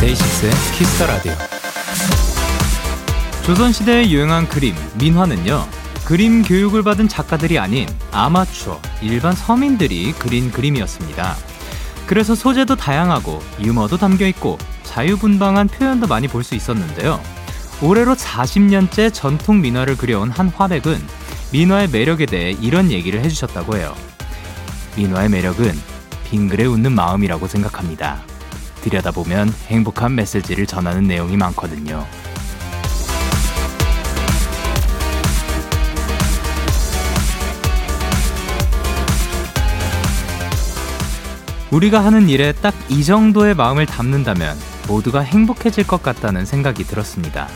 데이식스의 Kiss the Radio. 조선시대에 유행한 그림, 민화는요, 그림 교육을 받은 작가들이 아닌 아마추어, 일반 서민들이 그린 그림이었습니다. 그래서 소재도 다양하고 유머도 담겨 있고 자유분방한 표현도 많이 볼 수 있었는데요. 올해로 40년째 전통 민화를 그려온 한 화백은 민화의 매력에 대해 이런 얘기를 해주셨다고 해요. 민화의 매력은 빙그레 웃는 마음이라고 생각합니다. 들여다보면 행복한 메시지를 전하는 내용이 많거든요. 우리가 하는 일에 딱 이 정도의 마음을 담는다면 모두가 행복해질 것 같다는 생각이 들었습니다.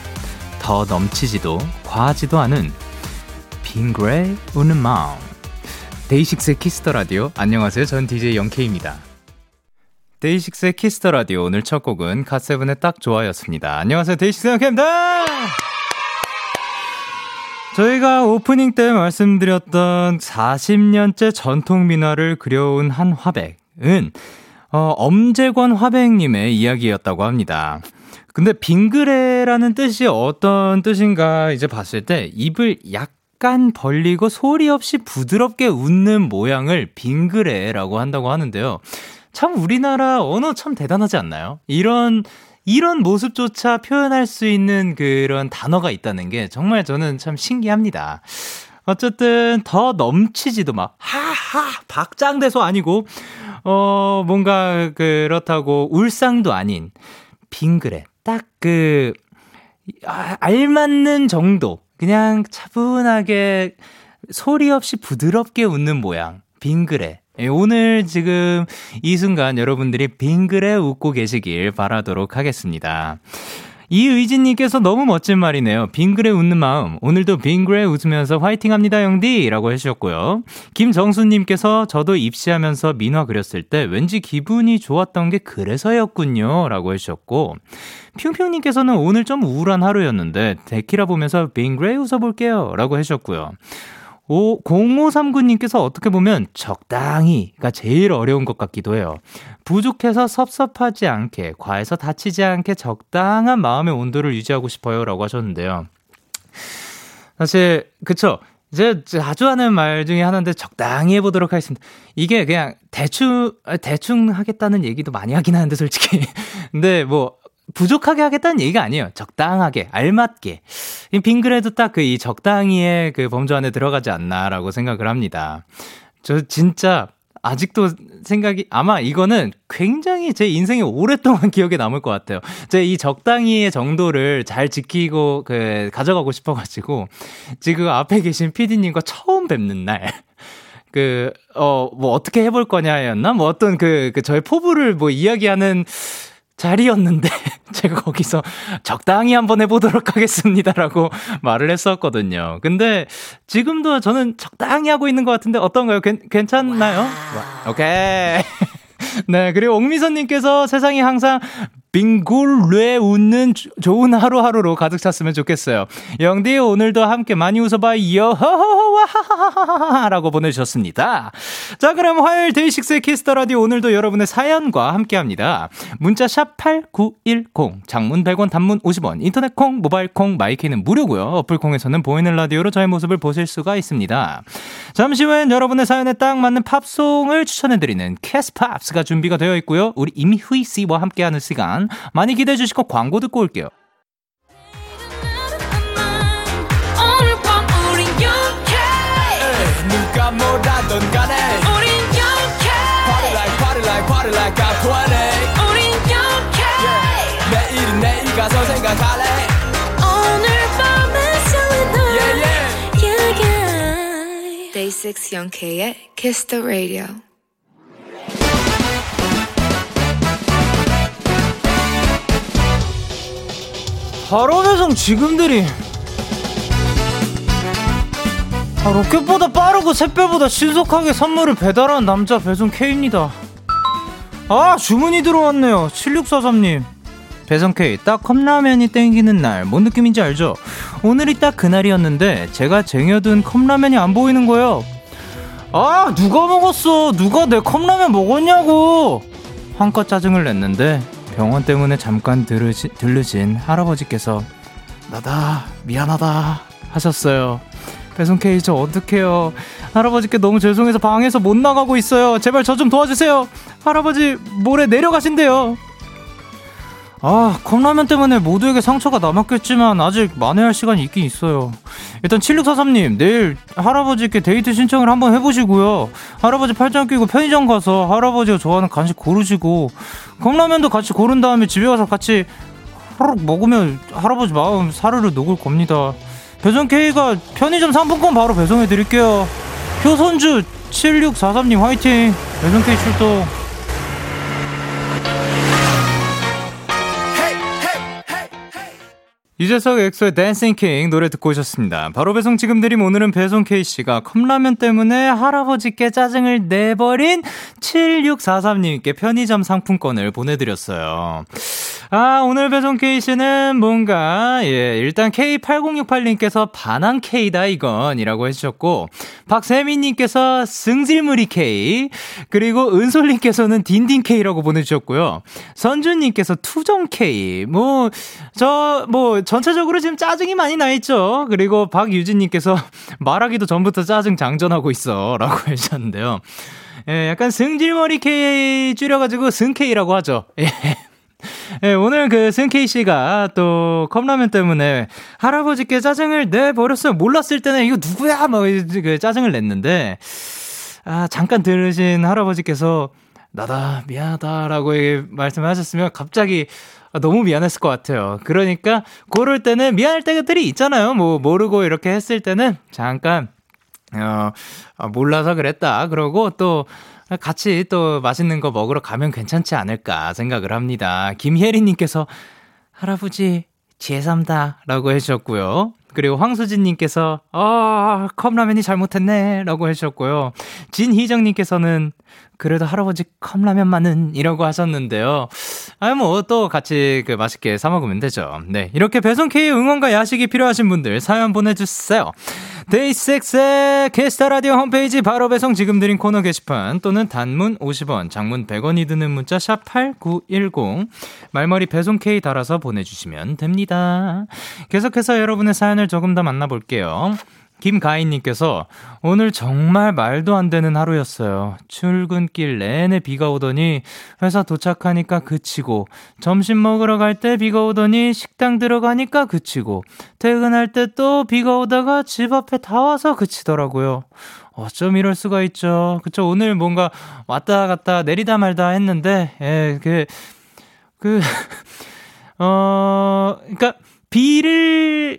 더 넘치지도 과하지도 않은 빙그레 우는 마음. 데이식스의 Kiss the Radio. 안녕하세요. 전 DJ Young K입니다. 데이식스의 Kiss the Radio 오늘 첫 곡은 갓세븐의 딱 좋아였습니다. 안녕하세요. 데이식스 Young K입니다. 저희가 오프닝 때 말씀드렸던 40년째 전통 민화를 그려온 한 화백 은 어, 엄재권 화백님의 이야기였다고 합니다. 근데 빙그레라는 뜻이 어떤 뜻인가 이제 봤을 때 입을 약간 벌리고 소리 없이 부드럽게 웃는 모양을 빙그레라고 한다고 하는데요. 참 우리나라 언어 참 대단하지 않나요? 이런 이런 모습조차 표현할 수 있는 그런 단어가 있다는 게 정말 저는 참 신기합니다. 어쨌든 더 넘치지도 막 하하 박장대소 아니고 어 뭔가 그렇다고 울상도 아닌 빙그레 딱그 알맞는 정도 그냥 차분하게 소리 없이 부드럽게 웃는 모양 빙그레 예, 오늘 지금 이 순간 여러분들이 빙그레 웃고 계시길 바라도록 하겠습니다. 이의진님께서 너무 멋진 말이네요. 빙그레 웃는 마음. 오늘도 빙그레 웃으면서 화이팅 합니다, 영디! 라고 해주셨고요. 김정수님께서 저도 입시하면서 민화 그렸을 때 왠지 기분이 좋았던 게 그래서였군요. 라고 해주셨고. 핑핑님께서는 오늘 좀 우울한 하루였는데, 데키라 보면서 빙그레 웃어볼게요. 라고 해주셨고요. 오, 0539님께서 어떻게 보면 적당히가 제일 어려운 것 같기도 해요. 부족해서 섭섭하지 않게, 과해서 다치지 않게 적당한 마음의 온도를 유지하고 싶어요. 라고 하셨는데요. 사실, 그쵸. 이제 자주 하는 말 중에 하나인데 적당히 해보도록 하겠습니다. 이게 그냥 대충, 대충 하겠다는 얘기도 많이 하긴 하는데 솔직히. 근데 뭐, 부족하게 하겠다는 얘기가 아니에요. 적당하게, 알맞게. 빙그레도 딱 그 이 적당히의 그 범주 안에 들어가지 않나라고 생각을 합니다. 저 진짜 아직도 생각이 아마 이거는 굉장히 제 인생에 오랫동안 기억에 남을 것 같아요. 제 이 적당히의 정도를 잘 지키고 그 가져가고 싶어가지고 지금 앞에 계신 PD님과 처음 뵙는 날. 그, 어, 뭐, 어떻게 해볼 거냐였나? 뭐, 어떤 그, 그, 저의 포부를 뭐, 이야기하는 자리였는데 제가 거기서 적당히 한번 해보도록 하겠습니다라고 말을 했었거든요. 근데 지금도 저는 적당히 하고 있는 것 같은데 어떤가요? 괜, 괜찮나요? 와. 오케이. 네, 그리고 옥미선님께서 세상이 항상 빙굴뇌 웃는 좋은 하루하루로 가득 찼으면 좋겠어요. 영디 오늘도 함께 많이 웃어봐요. 라고 보내주셨습니다. 자 그럼 화요일 데이식스의 Kiss the Radio 오늘도 여러분의 사연과 함께합니다. 문자 샵 #8910 장문 100원, 단문 50원, 인터넷 콩, 모바일 콩, My K는 무료고요. 어플 콩에서는 보이는 라디오로 저의 모습을 보실 수가 있습니다. 잠시 후엔 여러분의 사연에 딱 맞는 팝송을 추천해드리는 Kiss Pops가 준비가 되어 있고요. 우리 임휘 씨와 함께하는 시간 많이 기대해 주시고 광고 듣고 올게요. 누가 뭐라던 간에 우린 영케 Party like party like party like I'm 20 우린 영케 yeah. 내일은 내일 가서 생각할래 오늘 밤에 설레는 yeah, yeah. yeah, yeah. Day 6 영케의 Kiss the Radio 배송 지금들이 아, 로켓보다 빠르고 샛별보다 신속하게 선물을 배달하는 남자 배송 K입니다. 아, 주문이 들어왔네요. 7643님. 배송 K, 딱 컵라면이 땡기는 날. 뭔 느낌인지 알죠? 오늘이 딱 그날이었는데, 제가 쟁여둔 컵라면이 안 보이는 거예요. 아, 누가 먹었어? 누가 내 컵라면 먹었냐고! 한껏 짜증을 냈는데, 병원 때문에 잠깐 들으시, 들르신 할아버지께서, 나다, 미안하다, 하셨어요. 배송 K 저 어떡해요. 할아버지께 너무 죄송해서 방에서 못 나가고 있어요. 제발 저 좀 도와주세요. 할아버지 모레 내려가신대요. 아, 컵라면 때문에 모두에게 상처가 남았겠지만 아직 만회할 시간이 있긴 있어요. 일단 7643님, 내일 할아버지께 데이트 신청을 한번 해보시고요. 할아버지 팔짱 끼고 편의점 가서 할아버지가 좋아하는 간식 고르시고, 컵라면도 같이 고른 다음에 집에 가서 같이 하루 먹으면 할아버지 마음 사르르 녹을 겁니다. 배송 K가 편의점 상품권 바로 배송해 드릴게요. 효선주 7643님 화이팅. 배송 K 출동. 유재석 엑소의 Dancing King 노래 듣고 오셨습니다. 바로 배송 지금 드림 오늘은 배송 K씨가 컵라면 때문에 할아버지께 짜증을 내버린 7643님께 편의점 상품권을 보내드렸어요. 아, 오늘 배송 케이스는 뭔가, 예, 일단 K8068님께서 반항 K다, 이건, 이라고 해주셨고, 박세민님께서 승질무리 K, 그리고 은솔님께서는 딘딘 K라고 보내주셨고요. 선주님께서 투정 K, 뭐, 저, 뭐, 전체적으로 지금 짜증이 많이 나있죠. 그리고 박유진님께서 말하기도 전부터 짜증 장전하고 있어. 라고 해주셨는데요. 예, 약간 승질머리 K 줄여가지고 승K라고 하죠. 예. 네, 오늘 그 승케이 씨가 또 컵라면 때문에 할아버지께 짜증을 내버렸어요. 몰랐을 때는 이거 누구야? 막 그 짜증을 냈는데, 아, 잠깐 들으신 할아버지께서 나다, 미안하다라고 말씀을 하셨으면 갑자기 너무 미안했을 것 같아요. 그러니까, 그럴 때는 미안할 때들이 있잖아요. 뭐, 모르고 이렇게 했을 때는 잠깐, 어, 아, 몰라서 그랬다. 그러고 또, 같이 또 맛있는 거 먹으러 가면 괜찮지 않을까 생각을 합니다. 김혜리님께서 할아버지 제3다 라고 해주셨고요. 그리고 황수진님께서 아 컵라면이 잘못했네 라고 해주셨고요. 진희정님께서는 그래도 할아버지 컵라면만은 이라고 하셨는데요. 아, 뭐, 또 같이 그 맛있게 사먹으면 되죠. 네. 이렇게 배송 K 응원과 야식이 필요하신 분들 사연 보내주세요. 데이식스의 게스타 라디오 홈페이지 바로 배송 지금 드린 코너 게시판 또는 단문 50원, 장문 100원이 드는 문자 샵 8910 말머리 배송 K 달아서 보내주시면 됩니다. 계속해서 여러분의 사연을 조금 더 만나볼게요. 김가인님께서 오늘 정말 말도 안 되는 하루였어요. 출근길 내내 비가 오더니 회사 도착하니까 그치고 점심 먹으러 갈 때 비가 오더니 식당 들어가니까 그치고 퇴근할 때 또 비가 오다가 집 앞에 다 와서 그치더라고요. 어쩜 이럴 수가 있죠. 그쵸. 오늘 뭔가 왔다 갔다 내리다 말다 했는데, 예, 그, 그, 어, 그니까 비를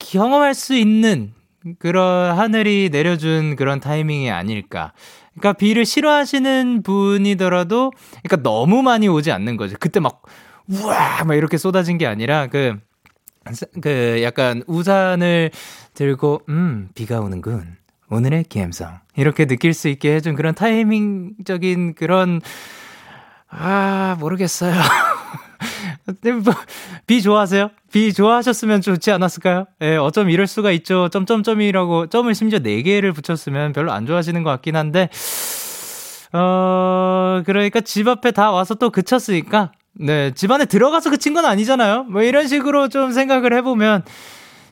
경험할 수 있는 그런 하늘이 내려준 그런 타이밍이 아닐까. 그러니까 비를 싫어하시는 분이더라도, 그러니까 너무 많이 오지 않는 거죠. 그때 막, 우와! 막 이렇게 쏟아진 게 아니라, 그, 그 약간 우산을 들고, 음, 비가 오는군. 오늘의 기엠성. 이렇게 느낄 수 있게 해준 그런 타이밍적인 그런, 아, 모르겠어요. 뭐, 비 좋아하세요? 비 좋아하셨으면 좋지 않았을까요? 예, 어쩜 이럴 수가 있죠. 점점점이라고 점을 심지어 4개를 붙였으면 별로 안 좋아하시는 것 같긴 한데, 어, 그러니까 집 앞에 다 와서 또 그쳤으니까, 네, 집 안에 들어가서 그친 건 아니잖아요? 뭐 이런 식으로 좀 생각을 해 보면,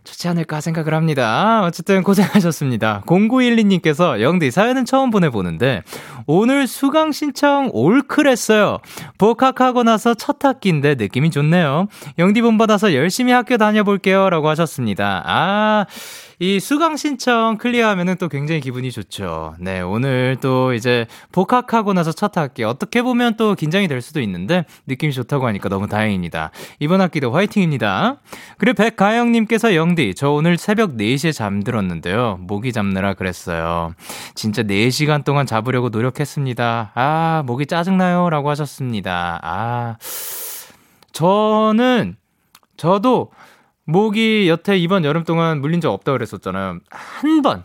좋지 않을까 생각을 합니다. 어쨌든 고생하셨습니다. 0912님께서 영디 사연은 처음 보내보는데 오늘 수강 신청 올클했어요. 복학하고 나서 첫 학기인데 느낌이 좋네요. 영디 본 받아서 열심히 학교 다녀볼게요. 라고 하셨습니다. 아, 이 수강 신청 클리어하면은 또 굉장히 기분이 좋죠. 네, 오늘 또 이제 복학하고 나서 첫 학기 어떻게 보면 또 긴장이 될 수도 있는데 느낌이 좋다고 하니까 너무 다행입니다. 이번 학기도 화이팅입니다. 그리고 백가영님께서 영디, 저 오늘 새벽 4시에 잠들었는데요. 모기 잡느라 그랬어요. 진짜 4시간 동안 잡으려고 노력했습니다. 아, 목이 짜증나요. 라고 하셨습니다. 아, 저는, 저도 모기 여태 이번 여름 동안 물린 적 없다고 그랬었잖아요. 한 번.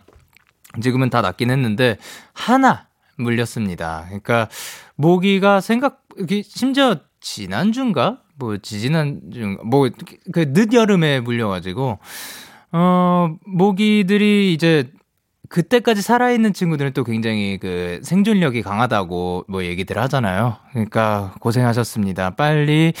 지금은 다 낫긴 했는데 하나 물렸습니다. 그러니까 모기가 생각 심지어 지난주인가? 뭐 지지난주 뭐그 늦여름에 물려 가지고 어 모기들이 이제 그때까지 살아있는 친구들은 또 굉장히 그 생존력이 강하다고 뭐 얘기들 하잖아요. 그러니까 고생하셨습니다. 빨리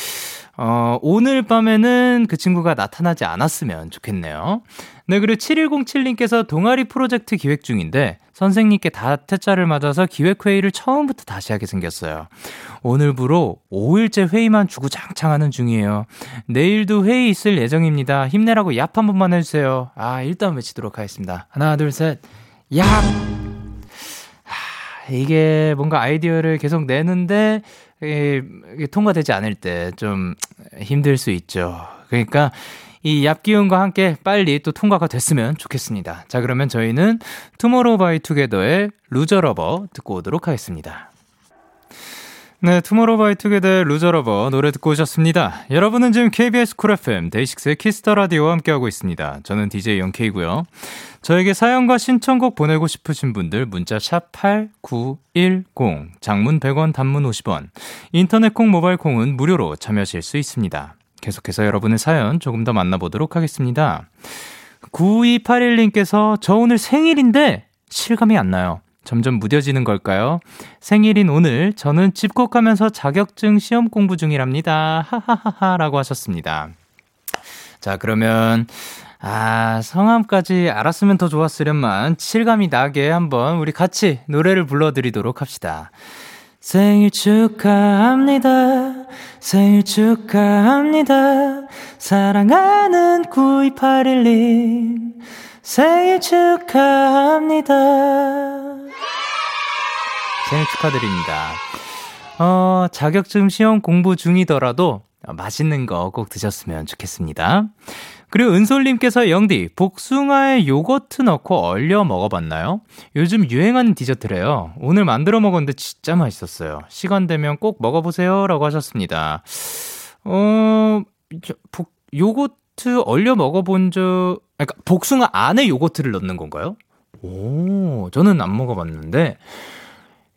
어, 오늘 밤에는 그 친구가 나타나지 않았으면 좋겠네요. 네, 그리고 7107님께서 동아리 프로젝트 기획 중인데 선생님께 다 퇴짜를 맞아서 기획회의를 처음부터 다시 하게 생겼어요. 오늘부로 5일째 회의만 주구장창 하는 중이에요. 내일도 회의 있을 예정입니다. 힘내라고 얍 한 번만 해주세요. 아, 일단 외치도록 하겠습니다. 하나, 둘, 셋. 얍! 이게 뭔가 아이디어를 계속 내는데 이, 통과되지 않을 때 좀 힘들 수 있죠. 그러니까 이 얍기운과 함께 빨리 또 통과가 됐으면 좋겠습니다. 자, 그러면 저희는 투모로우 바이 투게더의 Loser Lover 듣고 오도록 하겠습니다. 네, 투모로우 바이 투게더의 Loser Lover 노래 듣고 오셨습니다. 여러분은 지금 KBS Cool FM 데이식스의 Kiss the Radio와 함께하고 있습니다. 저는 DJ 영케이고요. 저에게 사연과 신청곡 보내고 싶으신 분들 문자 샵 8910 장문 100원 단문 50원 인터넷 콩 모바일 콩은 무료로 참여하실 수 있습니다. 계속해서 여러분의 사연 조금 더 만나보도록 하겠습니다. 9281님께서 저 오늘 생일인데 실감이 안 나요. 점점 무뎌지는 걸까요? 생일인 오늘 저는 집콕하면서 자격증 시험 공부 중이랍니다. 하하하하 라고 하셨습니다. 자, 그러면 아, 성함까지 알았으면 더 좋았으련만 실감이 나게 한번 우리 같이 노래를 불러드리도록 합시다. 생일 축하합니다. 생일 축하합니다. 사랑하는 9281님. 생일 축하합니다. 생일 축하드립니다. 어, 자격증 시험 공부 중이더라도 맛있는 거 꼭 드셨으면 좋겠습니다. 그리고 은솔님께서 영디, 복숭아에 요거트 넣고 얼려 먹어봤나요? 요즘 유행하는 디저트래요. 오늘 만들어 먹었는데 진짜 맛있었어요. 시간 되면 꼭 먹어보세요. 라고 하셨습니다. 어, 복, 요거트 얼려 먹어본 적, 그러니까 복숭아 안에 요거트를 넣는 건가요? 오, 저는 안 먹어봤는데,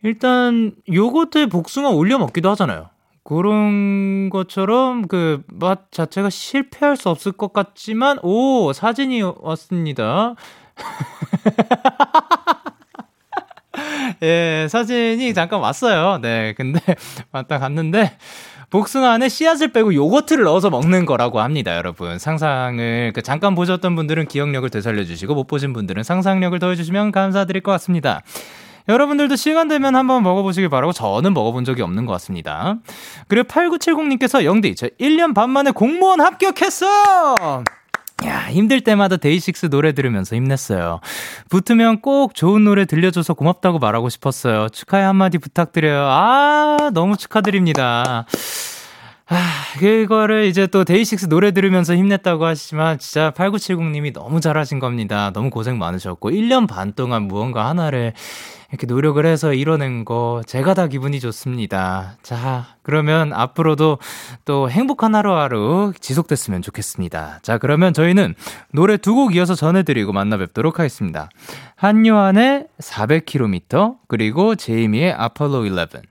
일단 요거트에 복숭아 올려 먹기도 하잖아요. 그런 것처럼 그 맛 자체가 실패할 수 없을 것 같지만, 오, 사진이 왔습니다. 예, 사진이 잠깐 왔어요. 네, 근데 왔다 갔는데, 복숭아 안에 씨앗을 빼고 요거트를 넣어서 먹는 거라고 합니다, 여러분. 상상을, 그 잠깐 보셨던 분들은 기억력을 되살려 주시고, 못 보신 분들은 상상력을 더해 주시면 감사드릴 것 같습니다. 여러분들도 시간 되면 한번 먹어보시길 바라고 저는 먹어본 적이 없는 것 같습니다. 그리고 8970님께서 영디, 저 1년 반 만에 공무원 합격했어! 야, 힘들 때마다 데이식스 노래 들으면서 힘냈어요. 붙으면 꼭 좋은 노래 들려줘서 고맙다고 말하고 싶었어요. 축하의 한마디 부탁드려요. 아, 너무 축하드립니다. 아, 그거를 이제 또 데이식스 노래 들으면서 힘냈다고 하시지만 진짜 8970님이 너무 잘하신 겁니다. 너무 고생 많으셨고 1년 반 동안 무언가 하나를 이렇게 노력을 해서 이뤄낸 거 제가 다 기분이 좋습니다. 자, 그러면 앞으로도 또 행복한 하루하루 지속됐으면 좋겠습니다. 자, 그러면 저희는 노래 두 곡 이어서 전해드리고 만나 뵙도록 하겠습니다. 한요한의 400km 그리고 제이미의 아폴로 11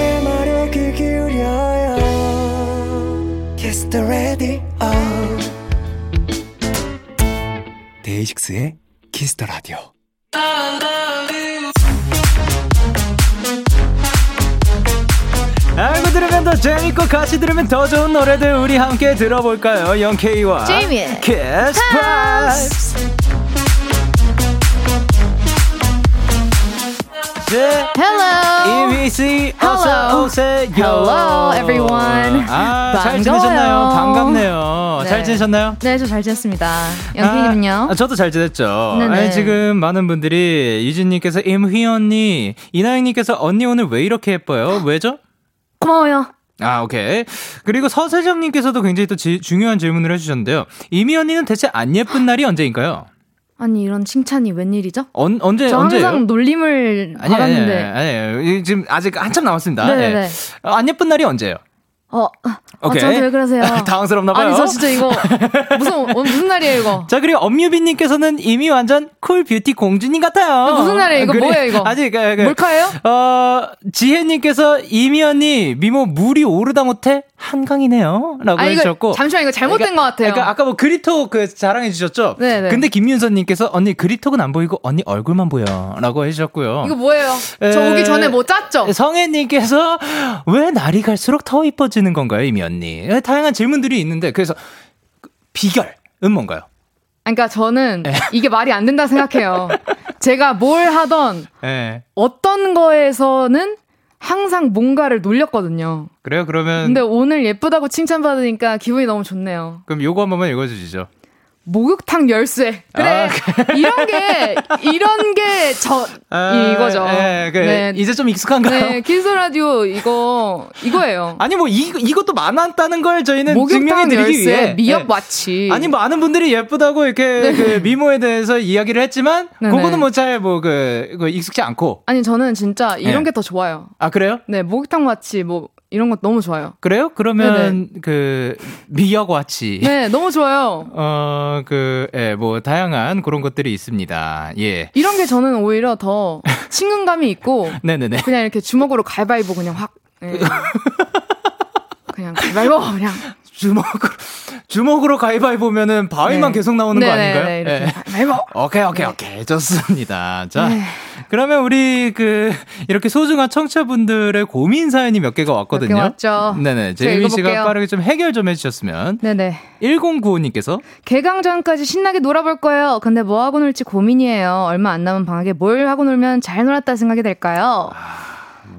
the Radio 데이식스의 the Radio. 알고 들으면 더 재밌고 같이 들으면 더 좋은 노래들 우리 함께 들어볼까요? 영케이와 제이미의 Kiss Pops Hello. 이미 이은희 씨 어서 오세요. Hello everyone. 아, 잘 지내셨나요? 반갑네요. 네. 잘 지내셨나요? 네, 저 잘 지냈습니다. 영빈님은요? 아, 저도 잘 지냈죠. 네네. 아니, 지금 많은 분들이 유진님께서 임휘 언니, 이나영님께서 언니 오늘 왜 이렇게 예뻐요? 왜죠? 고마워요. 아, 오케이. 그리고 서세정님께서도 굉장히 또 지, 중요한 질문을 해주셨는데요. 이미 언니는 대체 안 예쁜 날이 언제인가요? 아니 이런 칭찬이 웬일이죠? 언, 언제, 저 언제예요? 항상 놀림을 아니, 아니, 아니, 받았는데. 아니, 지금 아직 한참 남았습니다. 네네네. 예. 어, 안 예쁜 날이 언제예요? 어, 어, 오케이. 저한테 왜 그러세요? 당황스럽나 봐요. 아니 저 진짜 이거 무슨 어, 무슨 날이에요 이거? 자, 그리고 엄유빈님께서는 이미 완전 cool beauty 공주님 같아요. 무슨 날이에요? 이거 뭐예요, 이거? 아직, 그, 그, 몰카예요? 어, 지혜님께서 제이미 언니, 미모 물이 오르다 못해 한강이네요. 라고 아 해주셨고. 잠시만 이거 잘못된 것 같아요. 그러니까 아까 뭐 그립톡 그 자랑해 주셨죠? 네네. 근데 김윤선님께서 언니 그립톡은 안 보이고 언니 얼굴만 보여. 라고 해주셨고요. 이거 뭐예요? 저 에, 오기 전에 뭐 짰죠? 성혜님께서 왜 날이 갈수록 더 이뻐지 는 건가요, 이미 언니? 다양한 질문들이 있는데 그래서 그 비결은 뭔가요? 그러니까 저는 네. 이게 말이 안 된다 생각해요. 제가 뭘 하던 예. 어떤 거에서는 항상 뭔가를 놀렸거든요. 그래요? 그러면 근데 오늘 예쁘다고 칭찬받으니까 기분이 너무 좋네요. 그럼 요거 한 번만 읽어 주시죠. 목욕탕 열쇠. 그래. 아, 이런 게, 이런 게 저, 이거죠. 예, 그, 네. 이제 좀 익숙한가요? 네, Kiss Radio 이거, 이거예요. 아니 뭐 이, 이것도 많았다는 걸 저희는 증명해 드리기 위해 미역 예. 마취. 아니 많은 분들이 예쁘다고 이렇게 그 미모에 대해서 이야기를 했지만 네네. 그거는 뭐 잘 뭐그 익숙치 않고 아니, 저는 진짜 이런 네. 게더 좋아요. 아 그래요? 네, 목욕탕 마취, 뭐, 이런 거 너무 좋아요. 그래요? 그러면 그 미역와치 네, 너무 좋아요. 어 그 예 뭐 다양한 그런 것들이 있습니다. 예. 이런 게 저는 오히려 더 친근감이 있고, 네네네. 그냥 이렇게 주먹으로 가위바위보 그냥 확. 예. 그냥 가위바위보 그냥. 주먹으로 주먹으로 가위바위보면은 바위만 네. 계속 나오는 거 네네네, 아닌가요? 이렇게 예. 가위바위보. 오케이 오케이 오케이 좋습니다. 자 네. 그러면 우리 그 이렇게 소중한 청취자분들의 고민 사연이 몇 개가 왔거든요. 몇 개 왔죠. 네네 제이미 씨가. 빠르게 좀 해결 좀 해주셨으면 네네. 1095님께서 개강 전까지 신나게 놀아볼 거예요. 근데 뭐 하고 놀지 고민이에요. 얼마 안 남은 방학에 뭘 하고 놀면 잘 놀았다 생각이 될까요? 뭐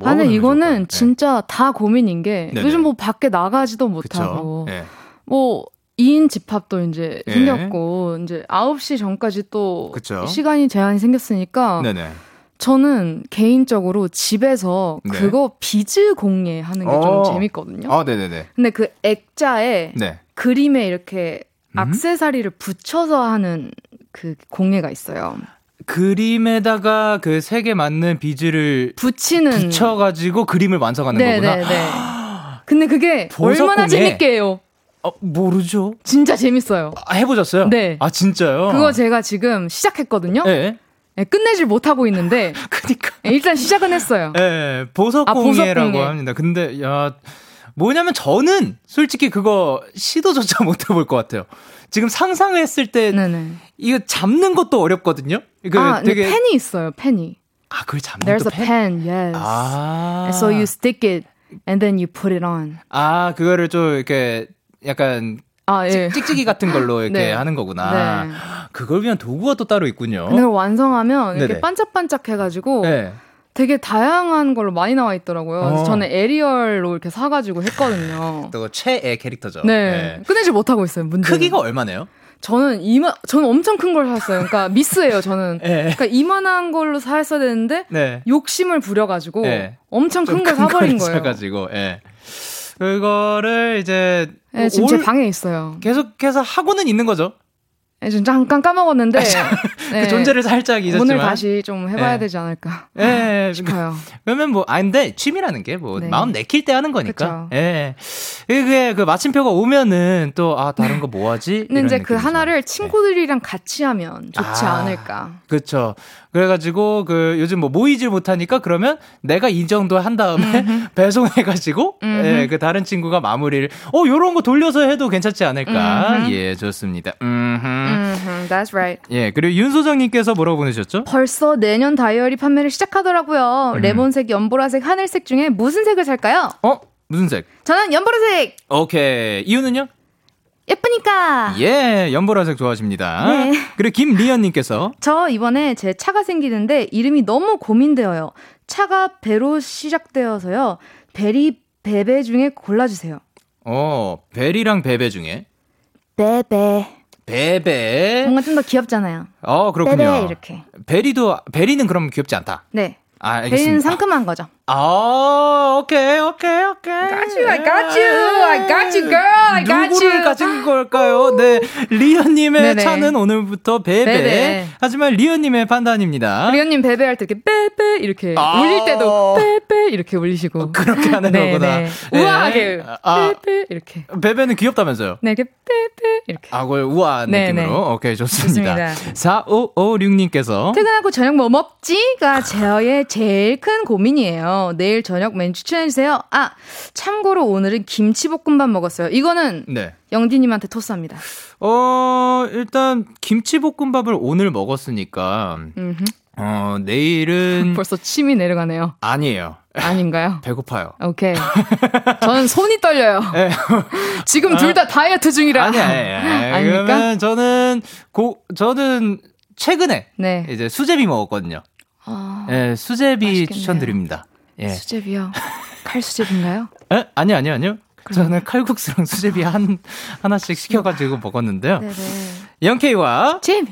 아, 근데 하고 이거는 좋을까요? 진짜 다 고민인 게 네네. 요즘 뭐 밖에 나가지도? 못하고 예. 뭐 2인 집합도 이제 예. 생겼고 이제 9시 전까지 또 그쵸? 시간이 제한이 생겼으니까 네네. 저는 개인적으로 집에서 네. 그거 비즈 공예 하는 게좀 어. 재밌거든요. 아 네네네. 근데 그 액자에 네. 그림에 이렇게 음? 악세사리를 붙여서 하는 그 공예가 있어요. 그림에다가 그 색에 맞는 비즈를 붙이는 붙여가지고 그림을 완성하는 거구나. 네네네. 근데 그게 얼마나? 재밌게 해요. 어, 모르죠. 진짜 재밌어요. 아, 해보셨어요? 네. 아 진짜요? 그거 제가 지금 시작했거든요. 예. 네, 끝내질 못하고 있는데 그니까. 네, 일단 시작은 했어요. 예, 보석 아, 공예라고. 합니다. 근데 야 뭐냐면 저는 솔직히 그거 시도조차 못 해볼 것 같아요. 지금 상상했을 때 네네. 이거 잡는 것도 어렵거든요. 이거 아, 되게 펜이 있어요. 펜이. 아 그걸 잡는 There's 것도 a pen, yes. 아. And so you stick it and then you put it on. 아 그거를 좀 이렇게 약간 아, 예. 찍찍이 같은 걸로 이렇게 네. 하는 거구나. 네. 그걸 위한 도구가 또 따로 있군요. 근데 완성하면 이렇게 네네. 반짝반짝 해가지고 네. 되게 다양한 걸로 많이 나와 있더라고요. 그래서 어. 저는 에리얼로 이렇게 사가지고 했거든요. 또 최애 캐릭터죠. 네. 끝내지 못하고 있어요, 문제. 크기가 얼마네요? 저는 이만, 저는 엄청 큰 걸 샀어요. 그러니까 미스예요, 저는. 네. 그러니까 이만한 걸로 샀어야 되는데 네. 욕심을 부려가지고 네. 엄청 큰 걸 사버린 걸 거예요. 사가지고, 예. 그거를 이제 네, 지금 올- 제 방에 있어요. 계속해서 하고는 있는 거죠. 네, 좀 잠깐 까먹었는데 네, 그 존재를 살짝 잊었지만. 오늘 다시 좀 해봐야 네. 되지 않을까 예, 싶어요. 그러면 뭐, 아, 근데 취미라는 게 뭐, 네. 마음 내킬 때 하는 거니까. 예. 그게 그 마침표가 오면은 또, 아, 다른 거 뭐 하지? 근데 이제 그 느낌이죠. 하나를 네. 친구들이랑 같이 하면 좋지 아. 않을까. 그쵸. 그래가지고, 그, 요즘 뭐 모이질 못하니까 그러면 내가 이 정도 한 다음에 배송해가지고. 예, 그 다른 친구가 마무리를, 어, 요런 거 돌려서 해도 괜찮지 않을까. 음흠. 예, 좋습니다. 음흠. 음, that's right. 예, 그리고 윤소정님께서 뭐라고 보내셨죠? 벌써 내년 다이어리 판매를 시작하더라고요. 음. 레몬색, 연보라색, 하늘색 중에 무슨 색을 살까요? 어? 무슨 색? 저는 연보라색! 오케이. 이유는요? 예쁘니까! 예, 연보라색 좋아하십니다. 네. 그리고 김리연님께서 저 이번에 제 차가 생기는데 이름이 너무 고민되어요. 차가 배로 시작되어서요. 베리 베베 중에 골라주세요. 어, 베리랑 베베 중에 베베. 베베. 뭔가 좀 더 귀엽잖아요. 어, 그렇군요. 베베 이렇게. 베리도 베리는 그럼 귀엽지 않다. 네. 아, 알겠습니다. 베리는 상큼한 거죠. 아, 오케이, 오케이, 오케이. Got you, I got you, I got you, girl, I got 누구를 you. 가진 걸까요? 네, 리언님의 네네. 차는 오늘부터 베베. 베베. 하지만 리언님의 판단입니다. 리언님 베베 할 때 이렇게 빼빼 이렇게 아. 울릴 때도 빼빼 이렇게 울리시고 그렇게 하는 네, 거구나. 네. 네. 우아하게 아. 빼빼 이렇게 베베는 귀엽다면서요? 네 이렇게 빼빼 이렇게 아, 그걸 우아한 네, 느낌으로. 네. 오케이, 좋습니다. 좋습니다. 4556님께서 퇴근하고 저녁 뭐 먹지가 저의 제일 큰 고민이에요. 내일 저녁 메뉴 추천해주세요. 아 참고로 오늘은 김치볶음밥 먹었어요. 이거는 네. 영디님한테 토스합니다. 어, 일단 김치볶음밥을 오늘 먹었으니까 음흠. 어, 내일은 벌써 침이 내려가네요. 아니에요. 아닌가요? 배고파요. 오케이. 저는 손이 떨려요. 네. 지금 둘 다 다이어트 중이라. 아니, 아니, 아니. 아닙니까? 그러면 저는 고 저는 최근에 네. 이제 수제비 먹었거든요. 아, 예, 수제비 맛있겠네요. 추천드립니다. 예. 수제비요. 칼수제비인가요? 에? 아니요, 아니요, 아니요. 저는 칼국수랑 수제비 한 하나씩 시켜가지고 먹었는데요. 네네. 영케이와 재미.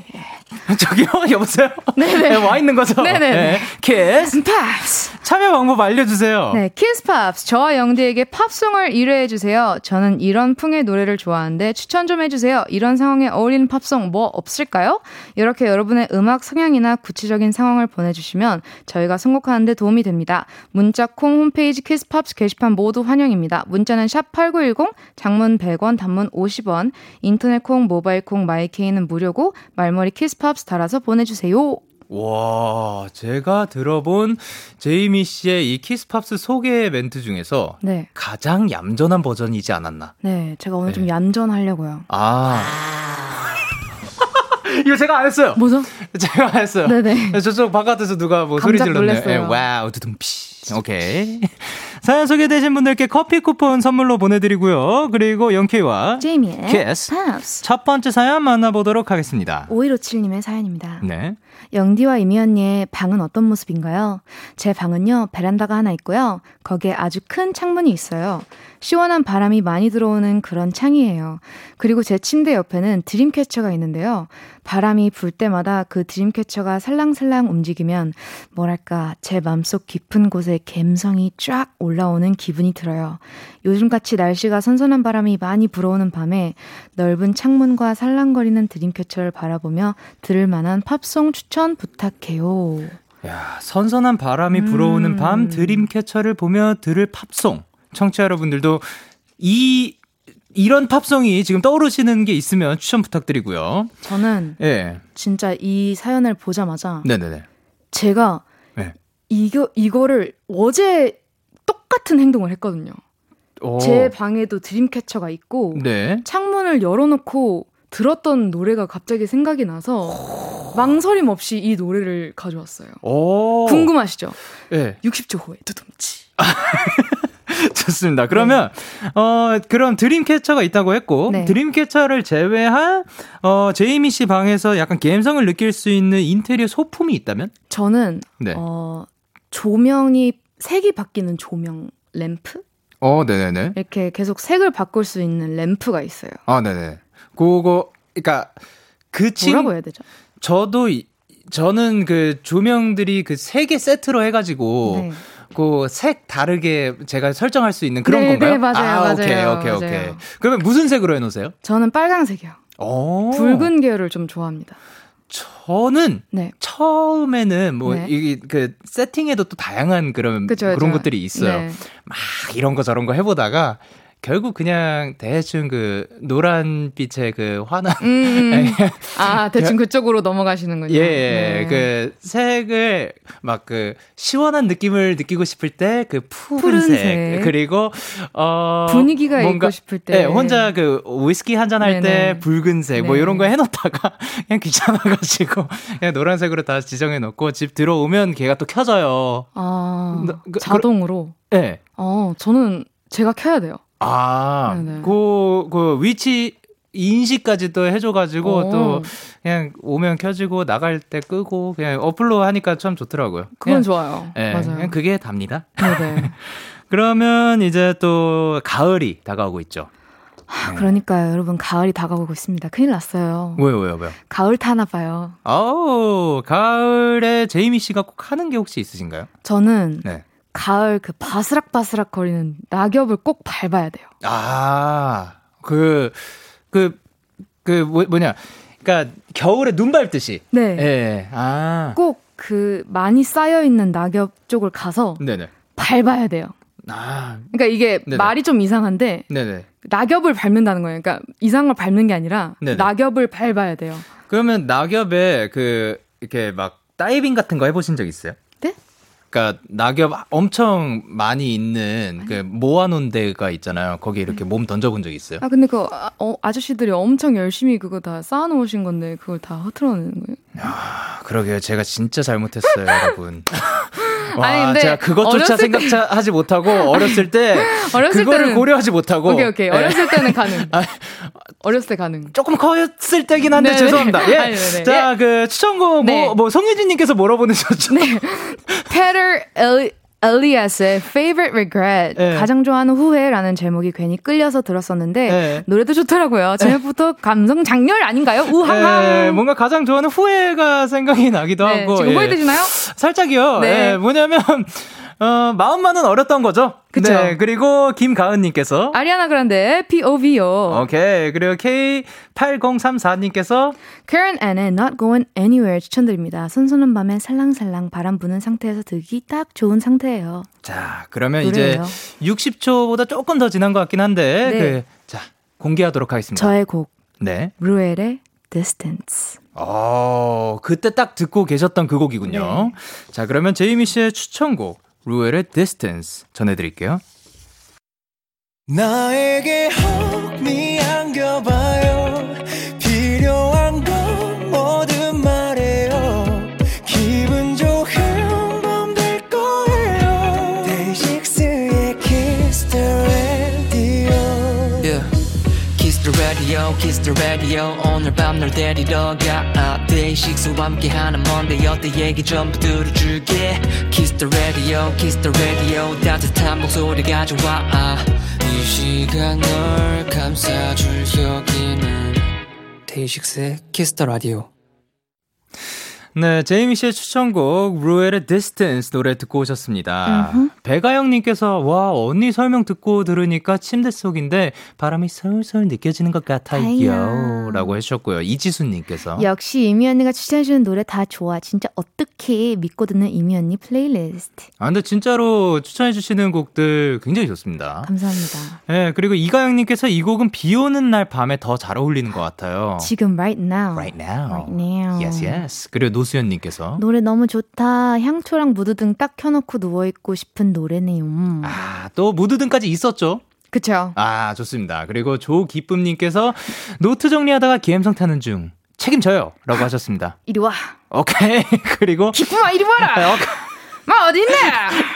저기요, 여보세요? 네네. 와 있는 거죠? 네네 네. Kiss Pops. 참여 방법 알려주세요. 네, Kiss Pops. 저와 영디에게 팝송을 1회 해주세요. 저는 이런 풍의 노래를 좋아하는데 추천 좀 해주세요. 이런 상황에 어울리는 팝송 뭐 없을까요? 이렇게 여러분의 음악 성향이나 구체적인 상황을 보내주시면 저희가 선곡하는데 도움이 됩니다. 문자, 콩, 홈페이지 Kiss Pops 게시판 모두 환영입니다. 문자는 샵8910, 장문 100원, 단문 50원, 인터넷 콩, 모바일 콩, 마이케이는 무료고 말머리 Kiss Pops 달아서 보내주세요. 와, 제가 들어본 제이미 씨의 이 Kiss Pops 소개 멘트 중에서 네. 가장 얌전한 버전이지 않았나. 네, 제가 오늘 좀 네. 얌전하려고요. 아. 이거 제가 안 했어요. 뭐죠? 제가 안 했어요. 네네. 저쪽 바깥에서 누가 뭐 소리 질렀네요. 예, wow, 두둥피. 오케이. 사연 소개되신 분들께 커피 쿠폰 선물로 보내드리고요. 그리고 영케이와 제이미의 Kiss. Pops. 첫 번째 사연 만나보도록 하겠습니다. 5157님의 사연입니다. 네. 영디와 이미 언니의 방은 어떤 모습인가요? 제 방은요, 베란다가 하나 있고요. 거기에 아주 큰 창문이 있어요. 시원한 바람이 많이 들어오는 그런 창이에요. 그리고 제 침대 옆에는 드림캐쳐가 있는데요. 바람이 불 때마다 그 드림캐쳐가 살랑살랑 움직이면 뭐랄까 제 맘속 깊은 곳에 갬성이 쫙 올라오는 기분이 들어요. 요즘같이 날씨가 선선한 바람이 많이 불어오는 밤에 넓은 창문과 살랑거리는 드림캐쳐를 바라보며 들을 만한 팝송 추천 부탁해요. 야, 선선한 바람이 불어오는 음. 밤 드림캐쳐를 보며 들을 팝송. 청취자 여러분들도 이 이런 팝송이 지금 떠오르시는 게 있으면 추천 부탁드리고요. 저는 예. 진짜 이 사연을 보자마자 네, 네, 네. 제가 네. 이거 이거를 어제 똑같은 행동을 했거든요. 오. 제 방에도 드림캐쳐가 있고 네. 창문을 열어놓고 들었던 노래가 갑자기 생각이 나서 망설임 없이 이 노래를 가져왔어요. 오. 궁금하시죠? 예. 60초 후에 두둠치. 좋습니다. 그러면 어 그럼 드림캐쳐가 있다고 했고 네. 드림캐쳐를 제외한 어 제이미 씨 방에서 약간 감성을 느낄 수 있는 인테리어 소품이 있다면? 저는 네. 어, 조명이 색이 바뀌는 조명 램프 어, 네, 네, 네. 이렇게 계속 색을 바꿀 수 있는 램프가 있어요. 아, 네, 네. 그거 그러니까 그 친, 뭐라고 해야 되죠? 저도 이- 저는 그 조명들이 그 세 개 세트로 해가지고 네. 그색 다르게 제가 설정할 수 있는 그런 네, 건가요? 네, 맞아요, 아, 맞아요, 오케이, 오케이, 오케이. 맞아요. 그러면 무슨 색으로 해놓으세요? 저는 빨강색이요. 오. 붉은 계열을 좀 좋아합니다. 저는 네. 처음에는 뭐 네. 이게 그 세팅에도 또 다양한 그런 그죠, 그런 그죠. 것들이 있어요. 네. 막 이런 거 저런 거 해보다가 결국 그냥 대충 그 노란빛의 그 환한 음, 음. 아, 대충 그쪽으로 넘어가시는군요. 예, 네. 그 색을 막 그 시원한 느낌을 느끼고 싶을 때 그 푸른색, 푸른색. 그리고 어 분위기가 뭔가 있고 싶을 때. 예, 혼자 그 위스키 한 잔 할 때. 붉은색 뭐 네. 이런 거 해놓다가 그냥 귀찮아가지고 그냥 노란색으로 다 지정해 놓고 집 들어오면 걔가 또 켜져요. 아, 너- 그- 자동으로. 예. 어, 저는 제가 켜야 돼요. 아, 네네. 그, 그 위치 인식까지 또 해줘가지고 오. 또 그냥 오면 켜지고 나갈 때 끄고 그냥 어플로 하니까 참 좋더라고요. 그건 그냥, 좋아요. 네, 맞아요. 그냥 그게 답니다. 네네. 그러면 이제 또 가을이 다가오고 있죠. 네. 그러니까요, 여러분 가을이 다가오고 있습니다. 큰일 났어요. 왜요, 왜요, 왜요? 가을 타나 봐요. 아우, 가을에 제이미 씨가 꼭 하는 게 혹시 있으신가요? 저는 네. 가을 그 바스락바스락 거리는 낙엽을 꼭 밟아야 돼요. 아, 그, 그, 그, 뭐, 뭐냐. 그니까, 겨울에 눈 밟듯이. 네. 예. 아. 꼭 그 많이 쌓여있는 낙엽 쪽을 가서. 네네. 밟아야 돼요. 아. 그러니까 이게 네네. 말이 좀 이상한데. 네네. 낙엽을 밟는다는 거예요. 그러니까 이상한 걸 밟는 게 아니라. 낙엽을 밟아야 돼요. 그러면 낙엽에 그, 이렇게 막 다이빙 같은 거 해보신 적 있어요? 그러니까 낙엽 엄청 많이 있는 그 모아놓은 데가 있잖아요. 거기 이렇게 몸 던져본 적 있어요? 아 근데 그 아, 어, 아저씨들이 엄청 열심히 그거 다 쌓아놓으신 건데 그걸 다 흐트러내는 거예요? 야, 그러게요. 제가 진짜 잘못했어요, 여러분. 와, 아니 근데 제가 그것조차 생각하지 못하고 어렸을 때 어렸을 그거를 때는, 고려하지 못하고 오케이 오케이 네. 어렸을 때는 가능. 아, 어렸을 때 가능. 조금 커였을 때긴 한데 네네. 죄송합니다. 예. 아니, 자, 그 추천곡 네. 뭐, 뭐 성유진님께서 뭐라 보내셨죠? 네. Peter 엘리아스의 Favorite Regret 네. 가장 좋아하는 후회라는 제목이 괜히 끌려서 들었었는데 네. 노래도 좋더라고요. 제목부터 네. 감성 장렬 아닌가요? 우하하. 네, 뭔가 가장 좋아하는 후회가 생각이 나기도 네, 하고. 지금 후회되시나요? 살짝이요. 네. 뭐냐면 어, 마음만은 어렸던 거죠. 그쵸. 네, 그리고 김가은님께서 아리아나 그란데 POV요. 오케이. 그리고 K8034님께서 Karen Ann의 Not Going Anywhere 추천드립니다. 선선한 밤에 살랑살랑 바람 부는 상태에서 듣기 딱 좋은 상태예요. 자, 그러면 노래예요. 이제 60초보다 조금 더 지난 것 같긴 한데 네. 그, 자 공개하도록 하겠습니다. 저의 곡. 네. 루엘의 Distance. 어, 그때 딱 듣고 계셨던 그 곡이군요. 네. 자, 그러면 제이미 씨의 추천곡 루엘의 Distance 전해드릴게요. 나에게 혹 The Radio. 오늘 밤 널 데리러 가 데이식스와 함께하는 Monday. 어때? 얘기 전부 들어줄게. Kiss the Radio Kiss the Radio. 따뜻한 목소리가 좋아. 이 시간 널 감싸줄 여기는 데이식스의 Kiss the Radio. 네, 제이미 씨의 추천곡 루엘의 Distance 노래 듣고 오셨습니다. Uh-huh. 배가영님께서 와 언니 설명 듣고 들으니까 침대 속인데 바람이 솔솔 느껴지는 것 같아요.라고 해주셨고요. 이지수님께서 역시 제이미 언니가 추천해주는 노래 다 좋아. 진짜 어떻게 믿고 듣는 제이미 언니 플레이리스트. 아 근데 진짜로 추천해주시는 곡들 굉장히 좋습니다. 감사합니다. 네, 그리고 이가영님께서 이 곡은 비 오는 날 밤에 더 잘 어울리는 것 같아요. 지금 right now. Right now. Right now. Yes, yes. 그리고 노수연님께서 노래 너무 좋다. 향초랑 무드등 딱 켜놓고 누워 있고 싶은 노래네요. 아, 또 무드 등까지 있었죠? 그쵸. 아, 좋습니다. 그리고 조기쁨님께서 노트 정리하다가 갬성 타는 중. 책임져요. 라고 하셨습니다. 이리 와. 오케이. 그리고. 기쁨아, 이리 와라. 마 어디 있네?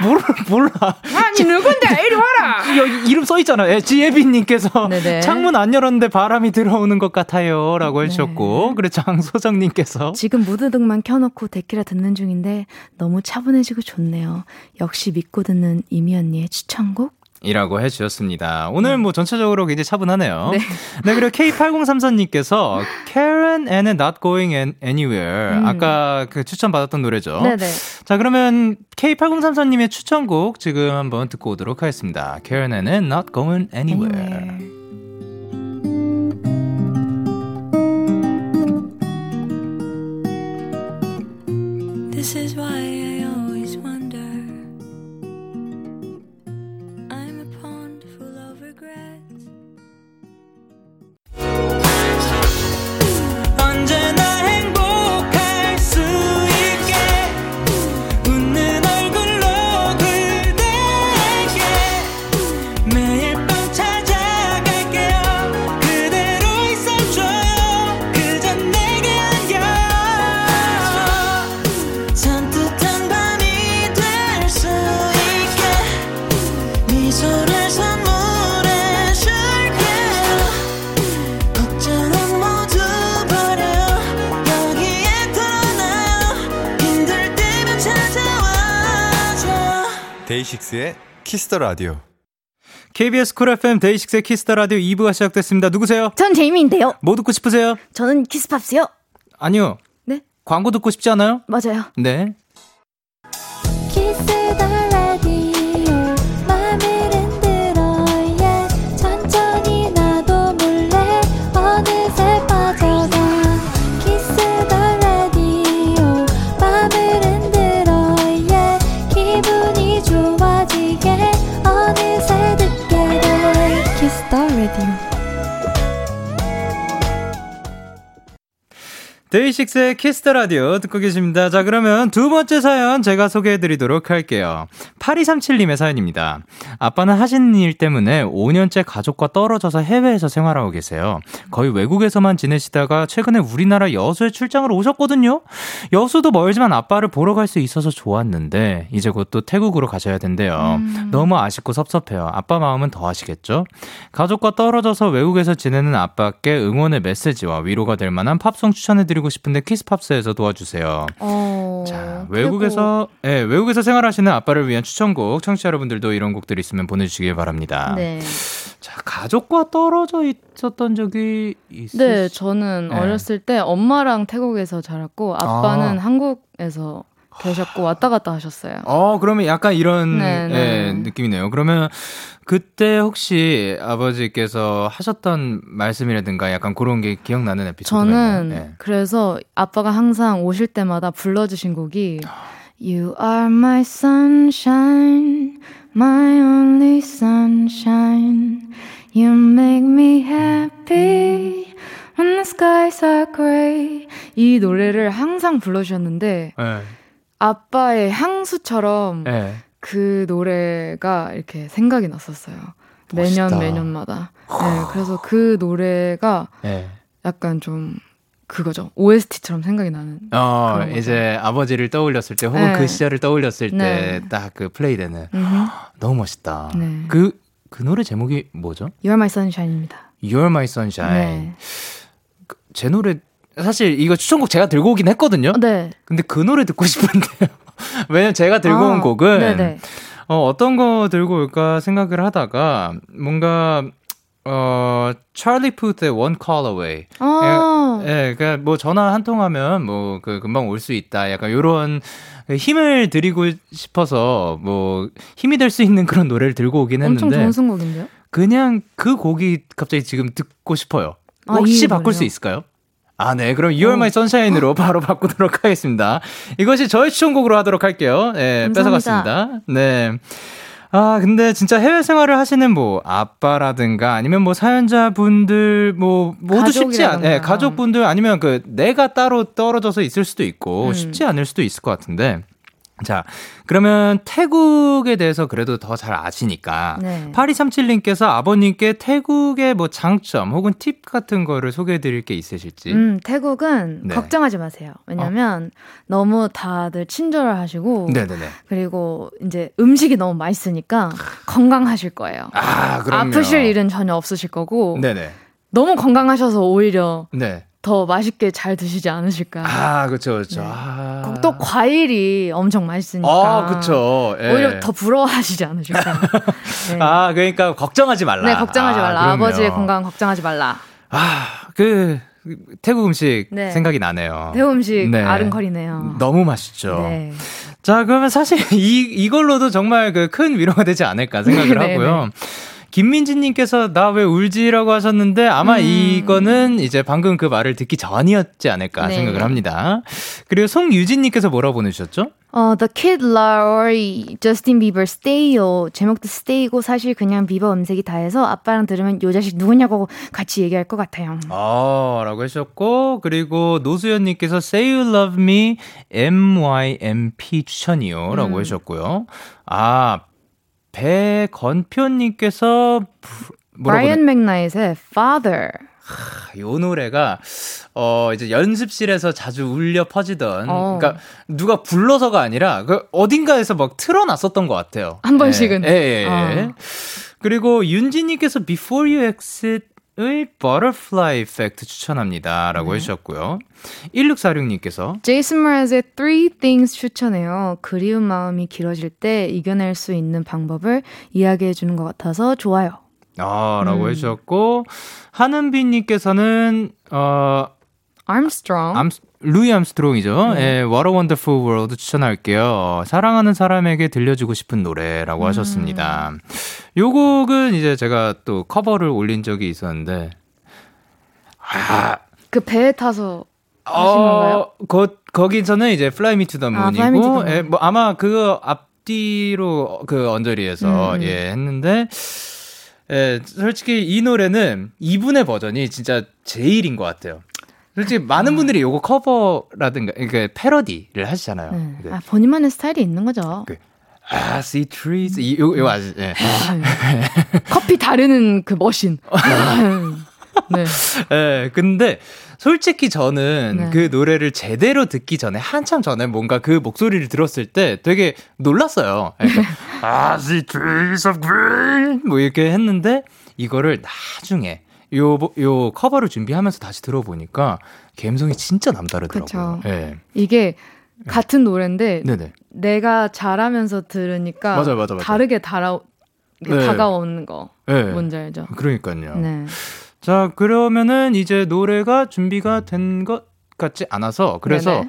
몰라 몰라. 아니 누군데? 이리 와라. 여기 이름 써 있잖아. 예, 지혜빈님께서 창문 안 열었는데 바람이 들어오는 것 같아요 라고 네. 해주셨고 그리고 장소정님께서 지금 무드등만 켜놓고 데키라 듣는 중인데 너무 차분해지고 좋네요. 역시 믿고 듣는 이미 언니의 추천곡 이라고 해주셨습니다. 오늘 네. 뭐 전체적으로 굉장히 차분하네요. 네. 네, 그리고 K8034님께서 Karen and Not Going Anywhere. 음. 아까 그 추천받았던 노래죠. 네네. 자, 그러면 K8034님의 추천곡 지금 한번 듣고 오도록 하겠습니다. Karen and Not Going Anywhere. anywhere. This is why 데이식스의 Kiss the Radio. KBS Cool FM 데이식스의 Kiss the Radio 2부가 시작됐습니다. 누구세요? 전 제이미인데요. 뭐 듣고 싶으세요? 저는 Kiss Pops요. 아니요. 네? 광고 듣고 싶지 않아요? 맞아요. 네. DAY6의 Kiss the Radio 듣고 계십니다. 자, 그러면 두 번째 사연 제가 소개해 드리도록 할게요. 8237님의 사연입니다. 아빠는 하시는 일 때문에 5년째 가족과 떨어져서 해외에서 생활하고 계세요. 거의 외국에서만 지내시다가 최근에 우리나라 여수에 출장을 오셨거든요. 여수도 멀지만 아빠를 보러 갈 수 있어서 좋았는데 이제 곧 또 태국으로 가셔야 된대요. 음. 너무 아쉽고 섭섭해요. 아빠 마음은 더 하시겠죠? 가족과 떨어져서 외국에서 지내는 아빠께 응원의 메시지와 위로가 될 만한 팝송 추천해 드리고 드리고 싶은데 Kiss Pops에서 도와주세요. 어, 자, 외국에서 예, 네, 외국에서 생활하시는 아빠를 위한 추천곡 청취자 여러분들도 이런 곡들 있으면 보내 주시길 바랍니다. 네. 자, 가족과 떨어져 있었던 적이 있으 네, 저는 네. 어렸을 때 엄마랑 태국에서 자랐고 아빠는 아. 한국에서 계셨고 왔다 갔다 하셨어요. 어, 그러면 약간 이런 네, 네. 예, 느낌이네요. 그러면 그때 혹시 아버지께서 하셨던 말씀이라든가 약간 그런 게 기억나는 에피소드가 저는 네. 그래서 아빠가 항상 오실 때마다 불러주신 곡이 You are my sunshine, my only sunshine. You make me happy when the skies are gray. 이 노래를 항상 불러주셨는데 네. 아빠의 향수처럼 네. 그 노래가 이렇게 생각이 났었어요. 멋있다. 매년 매년마다. 네, 그래서 그 노래가 네. 약간 좀 그거죠. OST처럼 생각이 나는. 어, 이제 아버지를 떠올렸을 때 혹은 네. 그 시절을 떠올렸을 때 딱 그 플레이되는. 너무 멋있다. 네. 그, 그 노래 제목이 뭐죠? You're My Sunshine입니다. You're My Sunshine. 네. 그, 제 노래 사실 이거 추천곡 제가 들고 오긴 했거든요. 네. 근데 그 노래 듣고 싶은데요. 왜냐면 제가 들고 아, 온 곡은 네네. 어, 어떤 거 들고 올까 생각을 하다가 뭔가 어, 찰리 푸드의 One Call Away. 아. 예, 예, 그니까 뭐 전화 한 통하면 뭐 그 금방 올 수 있다. 약간 요런 힘을 드리고 싶어서 뭐 힘이 될 수 있는 그런 노래를 들고 오긴 했는데. 엄청 좋은 선곡인데요? 그냥 그 곡이 갑자기 지금 듣고 싶어요. 아, 혹시 바꿀 수 있을까요? 아, 네. 그럼 You're My Sunshine으로 바로 바꾸도록 하겠습니다. 이것이 저의 추천곡으로 하도록 할게요. 네, 뺏어갔습니다. 네. 아, 근데 진짜 해외 생활을 하시는 뭐 아빠라든가 아니면 뭐 사연자분들 뭐 모두 쉽지 않, 예, 네, 가족분들 아니면 그 내가 따로 떨어져서 있을 수도 있고 음. 쉽지 않을 수도 있을 것 같은데 자, 그러면 태국에 대해서 그래도 더 잘 아시니까 네. 8237님께서 아버님께 태국의 뭐 장점 혹은 팁 같은 거를 소개해 드릴 게 있으실지. 음, 태국은 네. 걱정하지 마세요. 왜냐면 어? 너무 다들 친절하시고 네네네. 그리고 이제 음식이 너무 맛있으니까 건강하실 거예요. 아, 그럼요. 아프실 일은 전혀 없으실 거고. 네네. 너무 건강하셔서 오히려 네. 더 맛있게 잘 드시지 않으실까. 아, 그렇죠, 그렇죠. 네. 아. 또 과일이 엄청 맛있으니까. 아, 그렇죠. 예. 오히려 더 부러워하시지 않으실까. 네. 아, 그러니까 걱정하지 말라. 네, 걱정하지 말라. 아, 버지의 건강 걱정하지 말라. 아, 그 태국 음식 네. 생각이 나네요. 태국 음식 네. 아른거리네요. 너무 맛있죠. 네. 자, 그러면 사실 이 이걸로도 정말 그 큰 위로가 되지 않을까 생각을 네, 하고요. 김민지님께서 나 왜 울지라고 하셨는데 아마 음. 이거는 이제 방금 그 말을 듣기 전이었지 않을까 네. 생각을 합니다. 그리고 송유진님께서 뭐라고 보내주셨죠? 어, The Kid Laroi, Justin Bieber, Stay요. 제목도 Stay고 사실 그냥 비버 음색이 다 해서 아빠랑 들으면 요 자식 누구냐고 같이 얘기할 것 같아요. 아, 라고 하셨고, 그리고 노수연님께서 Say You Love Me, MYMP 추천이요. 라고 음. 하셨고요. 아, 배건표님께서 브라이언 맥나잇의 Father. 하, 요 노래가 어 이제 연습실에서 자주 울려 퍼지던 어. 그러니까 누가 불러서가 아니라 그 어딘가에서 막 틀어놨었던 것 같아요. 한 번씩은. 예, 예, 예. 어. 그리고 윤지님께서 Before You Exit 의 Butterfly Effect 추천합니다. 라고 네. 해주셨고요. 1646님께서 제이슨 브라즈의 Three Things 추천해요. 그리운 마음이 길어질 때 이겨낼 수 있는 방법을 이야기해 주는 것 같아서 좋아요. 아, 라고 음. 해주셨고, 하은빈님께서는, 어, Armstrong. 암, 루이 암스트롱이죠. 네. 예, What a Wonderful World 추천할게요. 사랑하는 사람에게 들려주고 싶은 노래라고 음. 하셨습니다. 요 곡은 이제 제가 또 커버를 올린 적이 있었는데, 아. 그 배에 타서 어, 거, 거기서는 이제 Fly Me to the Moon이고, 아, 예, 뭐 아마 그거 앞뒤로 그 언저리에서 음. 예, 했는데, 예, 솔직히 이 노래는 이분의 버전이 진짜 제일인 것 같아요. 솔직히 많은 음. 분들이 요거 커버라든가 그러니까 패러디를 하시잖아요. 네. 아, 본인만의 스타일이 있는 거죠. 그, 아, see trees. 이, 요, 요, 아주, 예. 커피 다르는 그 머신. 네. 네. 근데 솔직히 저는 네. 그 노래를 제대로 듣기 전에 한참 전에 뭔가 그 목소리를 들었을 때 되게 놀랐어요. 그러니까, 아, see trees of green. 뭐 이렇게 했는데 이거를 나중에 요, 요 커버를 준비하면서 다시 들어보니까 감성이 진짜 남다르더라고요. 네. 이게 같은 노래인데 네네. 내가 잘하면서 들으니까 맞아, 맞아, 맞아. 다르게 달아, 네. 다가오는 거 네. 뭔지 알죠? 그러니까요. 네. 자 그러면은 이제 노래가 준비가 된 것 같지 않아서 그래서 네네.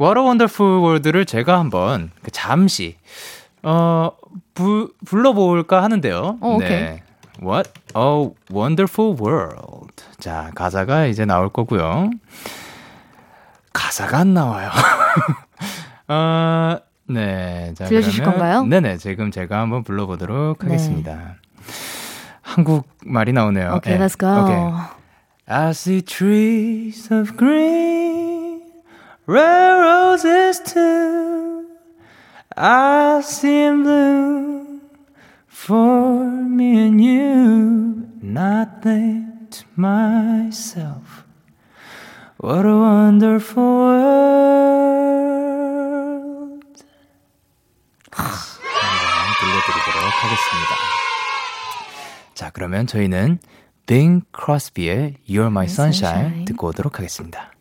What a Wonderful World를 제가 한번 그 잠시 어 부, 불러볼까 하는데요. 어, 네. What a wonderful world. 자, 가사가 이제 나올 거고요. 가사가 안 나와요. 어, 네. 자, 들려주실 그러면, 건가요? 네네. 지금 제가 한번 불러보도록 네. 하겠습니다. 한국 말이 나오네요. Okay, 네. let's go. Okay. I see trees of green, red roses too. I see blue. For me and you, not think to myself, what a wonderful world. 들려드리도록 하겠습니다. 자, 그러면 저희는 Bing Crosby의 You're My Sunshine, Sunshine. 듣고 오도록 하겠습니다.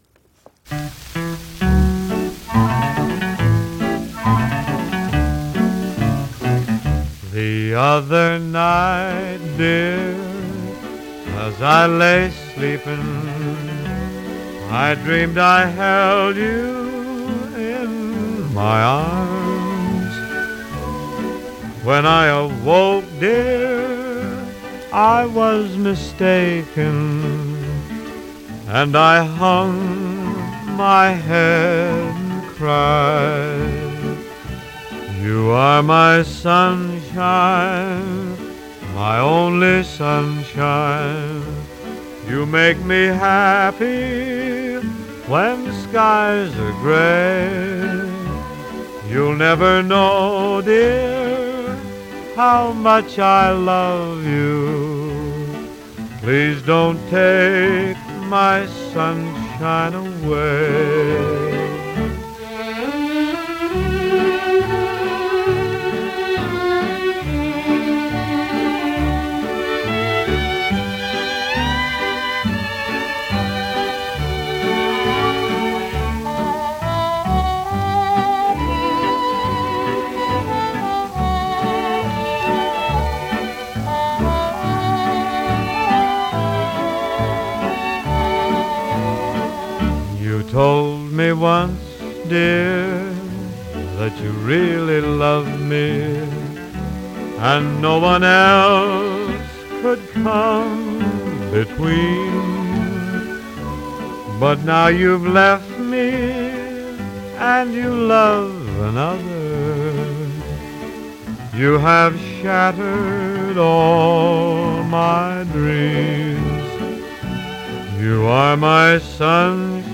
The other night, dear, as I lay sleeping, I dreamed I held you in my arms. When I awoke, dear, I was mistaken, and I hung my head and cried. You are my sunshine, my only sunshine. You make me happy when skies are gray. You'll never know, dear, how much I love you. Please don't take my sunshine away. Told me once, dear, that you really loved me, and no one else could come between. But now you've left me, and you love another. You have shattered all my dreams. You are my sunshine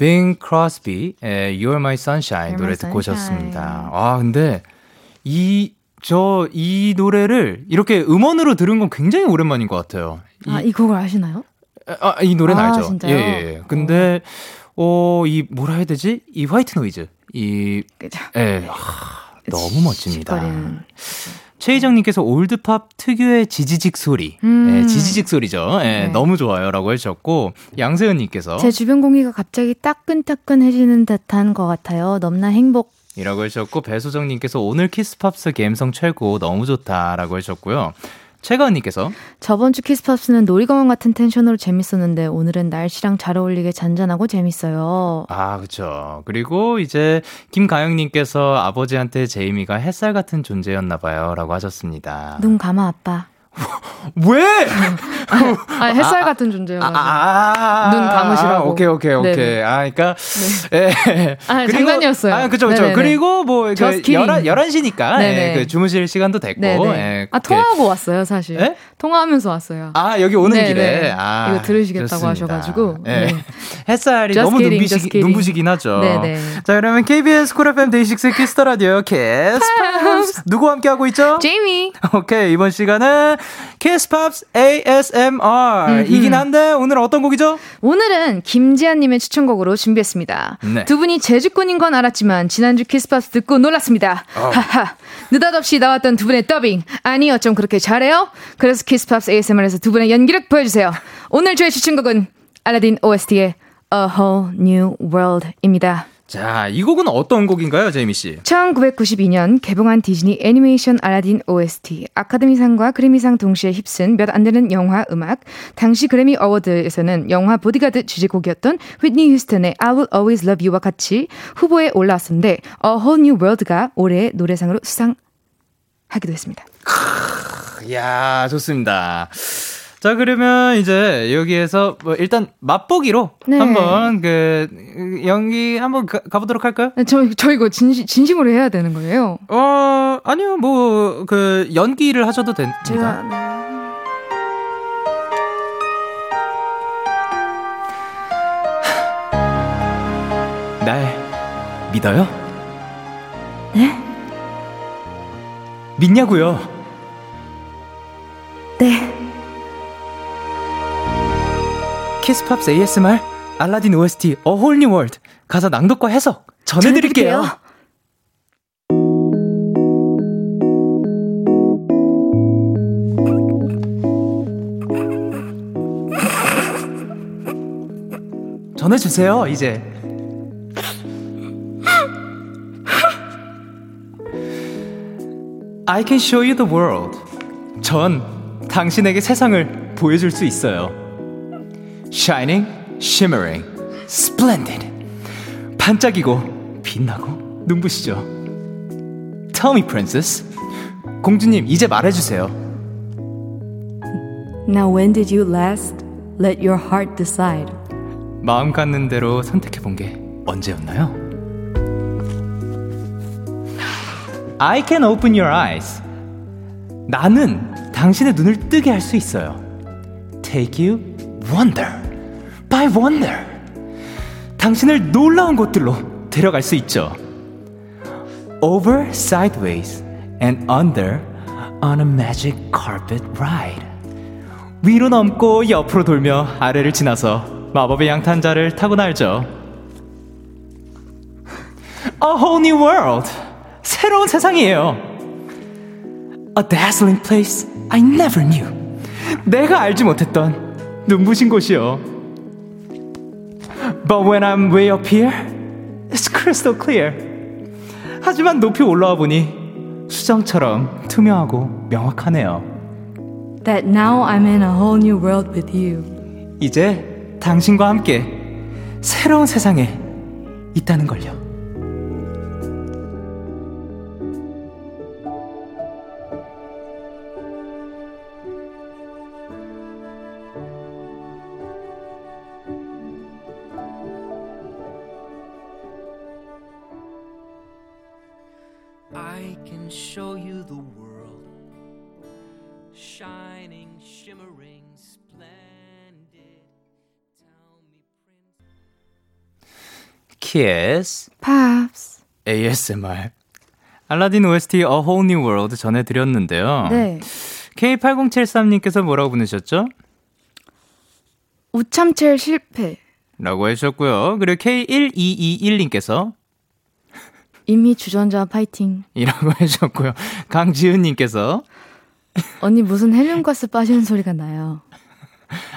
빙 크로스비의 You're My Sunshine You're 노래 My 듣고 Sunshine. 오셨습니다. 아, 근데 이, 저, 이 노래를 이렇게 음원으로 들은 건 굉장히 오랜만인 것 같아요. 이, 아, 이 곡을 아시나요? 아, 이 노래는 아, 알죠. 진짜요? 예, 예, 예. 근데, 어, 이, 뭐라 해야 되지? 이 white noise. 이, 그죠. 예, 아, 너무 멋집니다. 최희정님께서 올드팝 특유의 지지직 소리. 음. 예, 지지직 소리죠. 예, 네. 너무 좋아요. 라고 해주셨고, 양세은님께서. 제 주변 공기가 갑자기 따끈따끈해지는 듯한 것 같아요. 넘나 행복. 이라고 해주셨고, 배수정님께서 오늘 Kiss Pops 감성 최고, 너무 좋다. 라고 해주셨고요. 최가은님께서. 저번 주 Kiss Pops는 놀이공원 같은 텐션으로 재밌었는데 오늘은 날씨랑 잘 어울리게 잔잔하고 재밌어요. 아, 그쵸. 그리고 이제, 김가영님께서 아버지한테 제이미가 햇살 같은 존재였나봐요. 라고 하셨습니다. 눈 감아 아빠. 왜? 아 햇살 같은 존재여가지고. 아, 눈 감으시라고. 오케이, 오케이, 오케이. 네네. 아, 그니까, 예. 아, 장난이었어요. 아, 그쵸, 그쵸. 네네네. 그리고 뭐, 그, Just kidding. 11, 11시니까, 네네. 예, 그 주무실 시간도 됐고. 예, 아. 통화하고 왔어요 사실. 예? 통화하면서 왔어요. 아, 여기 오는 네네. 길에. 아, 이거 들으시겠다고 좋습니다. 하셔가지고. 예. 네. 햇살이 Just 너무 kidding, 눈부시. 눈부시긴 하죠. 네네. 자, 그러면 KBS Cool FM DAY6 Kiss the Radio Pops 누구 함께 하고 있죠? 제이미. 오케이, 이번 시간은 Kiss Pops ASMR 이긴 한데 오늘 어떤 곡이죠? 오늘은 김지한님의 추천곡으로 준비했습니다. 네. 두 분이 재주꾼인 건 알았지만 지난주 Kiss Pops 듣고 놀랐습니다. 어. 하하. 느닷없이 나왔던 두 분의 더빙. 아니 어쩜 그렇게 잘해요? 그래서 Kiss Pops ASMR에서 두 분의 연기력 보여주세요. 오늘 저의 추천곡은 알라딘 OST의 A Whole New World입니다. 자, 이 곡은 어떤 곡인가요, 제이미 씨? 1992년 개봉한 디즈니 애니메이션 알라딘 OST 아카데미상과 그래미상 동시에 휩쓴 몇 안 되는 영화 음악 당시 그래미 어워드에서는 영화 보디가드 주제곡이었던 휘트니 휴스턴의 I Will Always Love You와 같이 후보에 올라왔었는데 A Whole New World가 올해 노래상으로 수상하기도 했습니다. 이야, 좋습니다. 자, 그러면 이제 여기에서 뭐 일단 맛보기로 네. 한번 그 연기 한번 가, 가보도록 할까요? 저, 저 이거 진심, 진심으로 해야 되는 거예요. 어, 아니요, 뭐, 그, 연기를 하셔도 됩니다. 제가 네. 날 믿어요? 네? 믿냐고요? 네. 키스팝스 ASMR 알라딘 OST A Whole New 가사 낭독과 해석 전해드릴게요. 전해주세요, 이제. I can show you. 전 당신에게 세상을 보여줄 수 있어요. Shining, shimmering, splendid. 반짝이고 빛나고 눈부시죠. Tell me, princess. 공주님, 이제 말해주세요. Now when did you last let your heart decide? 마음 갖는 대로 선택해본 게 언제였나요? I can open your eyes. 나는 당신의 눈을 뜨게 할 수 있어요. Take you wonder by wonder. 당신을 놀라운 곳들로 데려갈 수 있죠. Over sideways and under on a magic carpet ride. 위로 넘고 옆으로 돌며 아래를 지나서 마법의 양탄자를 타고 날죠. A whole new world. 새로운 세상이에요. A dazzling place I never knew. 내가 알지 못했던 눈부신 곳이요. But when I'm way up here, it's crystal clear. 하지만 높이 올라와 보니 수정처럼 투명하고 명확하네요. That now I'm in a whole new world with you. 이제 당신과 함께 새로운 세상에 있다는 걸요. Kiss Pops. ASMR 알라딘 OST A Whole New World 전해드렸는데요. 네. K8073님께서 뭐라고 보내셨죠? 웃참챌 실패. 라고 해주셨고요. 그리고 K1221님께서 이미 주전자 파이팅. 이라고 해주셨고요. 강지은님께서 언니 무슨 헬륨가스 빠지는 소리가 나요.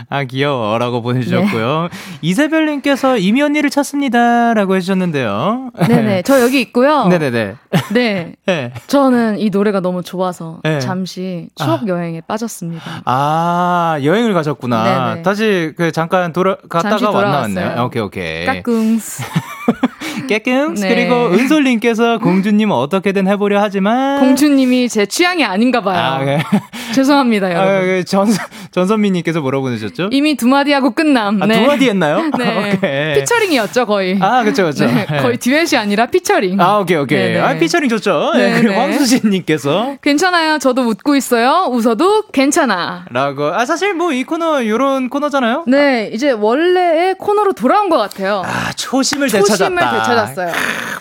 아 귀여워 라고 보내주셨고요. 네. 이세별님께서 이미 언니를 찾습니다 라고 해주셨는데요. 네네. 저 여기 있고요. 네네네. 네. 네. 저는 이 노래가 너무 좋아서 네. 잠시 추억 여행에 빠졌습니다. 아 여행을 가셨구나. 네네. 다시 그 잠깐 돌아 갔다가 돌아왔어요. 왔나왔네요. 오케이 오케이. 까꿍스. 깨끔 네. 그리고 은솔님께서 공주님 어떻게든 해보려 하지만 공주님이 제 취향이 아닌가 봐요. 아, 네. 죄송합니다, 아, 여러분. 그 전, 전선미님께서 뭐라고 보내셨죠? 이미 두 마디 하고 끝남. 아, 네. 두 마디 했나요? 네. 오케이. 피처링이었죠, 거의. 아, 그쵸, 그쵸. 네, 네. 거의 듀엣이 아니라 피처링. 아, 오케이, 오케이. 네네. 아, 피처링 좋죠. 네. 네네. 그리고 황수진님께서. 괜찮아요. 저도 웃고 있어요. 웃어도 괜찮아. 라고. 아, 사실 뭐 이 코너, 요런 코너잖아요? 네, 이제 원래의 코너로 돌아온 것 같아요. 아, 초심을 초심을 되찾았다. 되찾았어요.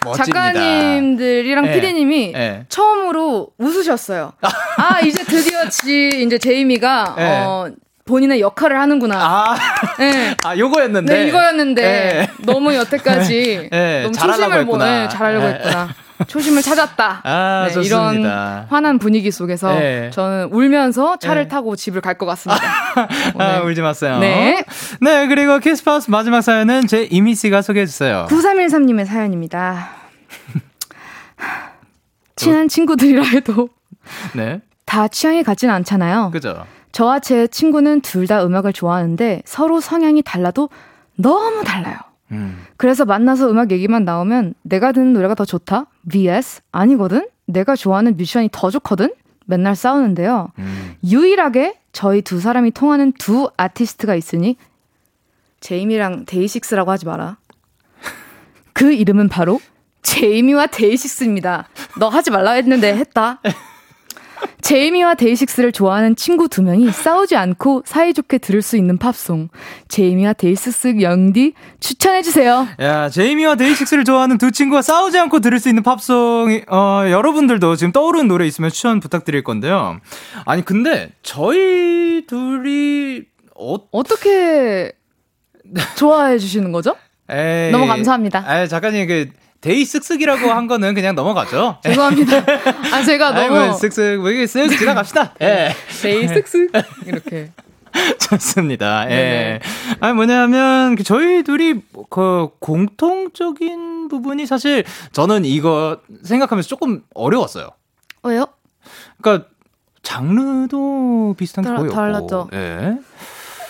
멋집니다. 작가님들이랑 네. 피디님이 네. 처음으로 웃으셨어요. 아, 이제 드디어 지, 이제 제이미가, 네. 어, 본인의 역할을 하는구나. 아, 네. 아, 요거였는데. 네, 이거였는데 네. 너무 여태까지 네, 너무 초심을 뭐. 네, 잘하려고 네. 했구나. 초심을 찾았다. 아, 네, 좋습니다. 이런 환한 분위기 속에서 네. 저는 울면서 차를 네. 타고 집을 갈 것 같습니다. 아. 울지 마세요. 네. 네, 그리고 키스파우스 마지막 사연은 제 이미 씨가 소개해 주세요. 9313님의 사연입니다. 친한 친구들이라 해도 네. 다 취향이 같진 않잖아요. 그죠? 저와 제 친구는 둘 다 음악을 좋아하는데 서로 성향이 달라도 너무 달라요. 음. 그래서 만나서 음악 얘기만 나오면 내가 듣는 노래가 더 좋다? vs 아니거든? 내가 좋아하는 뮤지션이 더 좋거든? 맨날 싸우는데요. 음. 유일하게 저희 두 사람이 통하는 두 아티스트가 있으니 제이미랑 DAY6라고 하지 마라. 그 이름은 바로 제이미와 DAY6입니다. 너 하지 말라 했는데 했다. 제이미와 DAY6를 좋아하는 친구 두 명이 싸우지 않고 사이좋게 들을 수 있는 팝송. 제이미와 DAY6 영디 추천해주세요. 야, 제이미와 DAY6를 좋아하는 두 친구가 싸우지 않고 들을 수 있는 팝송, 어, 여러분들도 지금 떠오르는 노래 있으면 추천 부탁드릴 건데요. 아니, 근데, 저희 둘이, 어, 어떻게 좋아해 주시는 거죠? 에이, 너무 감사합니다. 아, 작가님, 그, 데이 쓱쓱이라고 한 거는 그냥 넘어가죠. 죄송합니다. 아, 제가 아이, 너무. 뭐, 쓱쓱, 뭐, 이게 쓱 지나갑시다. 예. 데이 쓱쓱. 이렇게. 좋습니다. 예. 아니, 뭐냐면, 그 저희 둘이, 그, 공통적인 부분이 사실, 저는 이거 생각하면서 조금 어려웠어요. 왜요? 그러니까 장르도 비슷한 게 달- 거의 없고. 달랐죠. 예.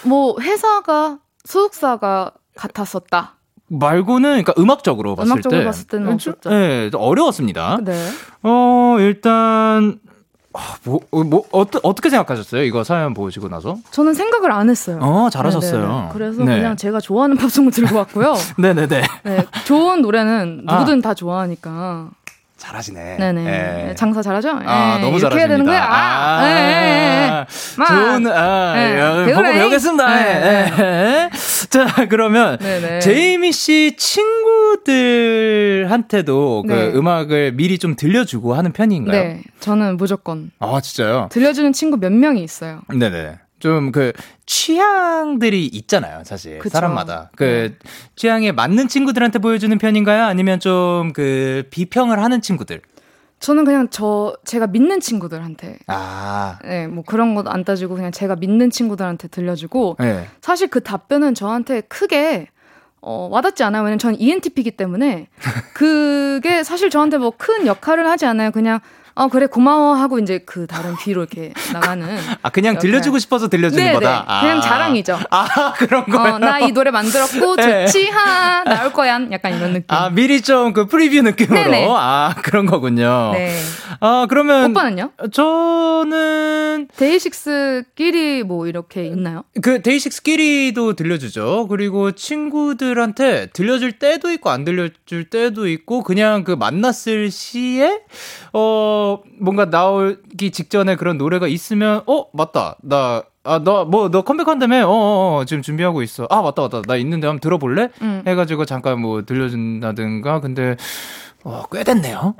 뭐, 회사가, 소속사가 같았었다. 말고는 그러니까 음악적으로 봤을 음악적으로 때 봤을 때는 좀, 없었죠. 예, 좀 어려웠습니다. 네. 어, 일단 아, 뭐, 어, 뭐 어떠, 어떻게 생각하셨어요? 이거 사연 보시고 나서? 저는 생각을 안 했어요. 어, 잘하셨어요. 네네네. 그래서 네. 그냥 제가 좋아하는 팝송을 들고 왔고요. 네, 네, 네. 네, 좋은 노래는 아. 누구든 다 좋아하니까. 잘하시네. 네네. 예. 장사 잘하죠? 아, 예, 너무 이렇게 해야 되는. 거야? 아, 예, 예, 예. 막. 좋은, 아, 예, 예, 보고. 배우겠습니다. 예, 예, 예. 자, 그러면, 네네. 제이미 씨 친구들한테도 그 네. 음악을 미리 좀 들려주고 하는 편인가요? 네, 저는 무조건. 아, 진짜요? 들려주는 친구 몇 명이 있어요. 네네. 좀 그 취향들이 있잖아요, 사실 그쵸. 사람마다 그 취향에 맞는 친구들한테 보여주는 편인가요? 아니면 좀 그 비평을 하는 친구들? 저는 그냥 저, 제가 믿는 친구들한테. 아, 네, 뭐 그런 것 안 따지고 그냥 제가 믿는 친구들한테 들려주고 네. 사실 그 답변은 저한테 크게 어, 와닿지 않아요. 왜냐면 저는 ENTP이기 때문에 그게 사실 저한테 뭐 큰 역할을 하지 않아요. 그냥 어 그래 고마워 하고 이제 그 다른 뒤로 이렇게 나가는 아 그냥. 들려주고 싶어서 들려주는 네네. 거다. 아. 그냥 자랑이죠. 아 그런 거요. 어, 나 이 노래 만들었고 네. 좋지 하 나올 거야 약간 이런 느낌. 아 미리 좀 그 preview 느낌으로 네네. 아 그런 거군요. 네. 아 그러면 오빠는요? 저는 DAY6끼리 뭐 이렇게 있나요? 그 DAY6끼리도 들려주죠. 그리고 친구들한테 들려줄 때도 있고 안 들려줄 때도 있고 그냥 그 만났을 시에 어 뭔가 나오기 직전에 그런 노래가 있으면 어 맞다 나 아, 너, 뭐, 너 컴백한다며? 어, 어, 어, 지금 준비하고 있어. 아, 맞다, 맞다. 나 있는데 한번 들어볼래? 음. 해가지고 잠깐 뭐 들려준다든가. 근데, 어, 꽤 됐네요.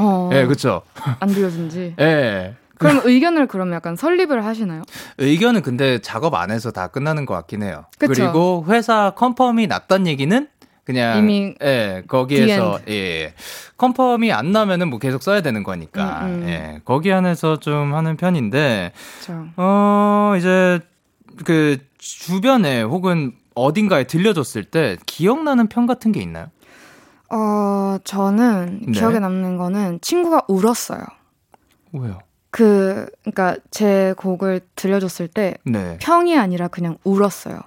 어. 예, 그쵸. 안 들려준 지. 예. 그럼 의견을 그러면 약간 수렴을 하시나요? 의견은 근데 작업 안에서 다 끝나는 것 같긴 해요. 그쵸. 그리고 회사 confirm이 났던 얘기는 그냥 이미 예 거기에서 예, 예 confirm이 안 나면은 뭐 계속 써야 되는 거니까 음, 음. 예 거기 안에서 좀 하는 편인데 그렇죠. 어 이제 그 주변에 혹은 어딘가에 들려줬을 때 기억나는 평 같은 게 있나요? 어, 저는 네. 기억에 남는 거는 친구가 울었어요. 왜요? 그, 그니까 제 곡을 들려줬을 때 네 평이 아니라 그냥 울었어요.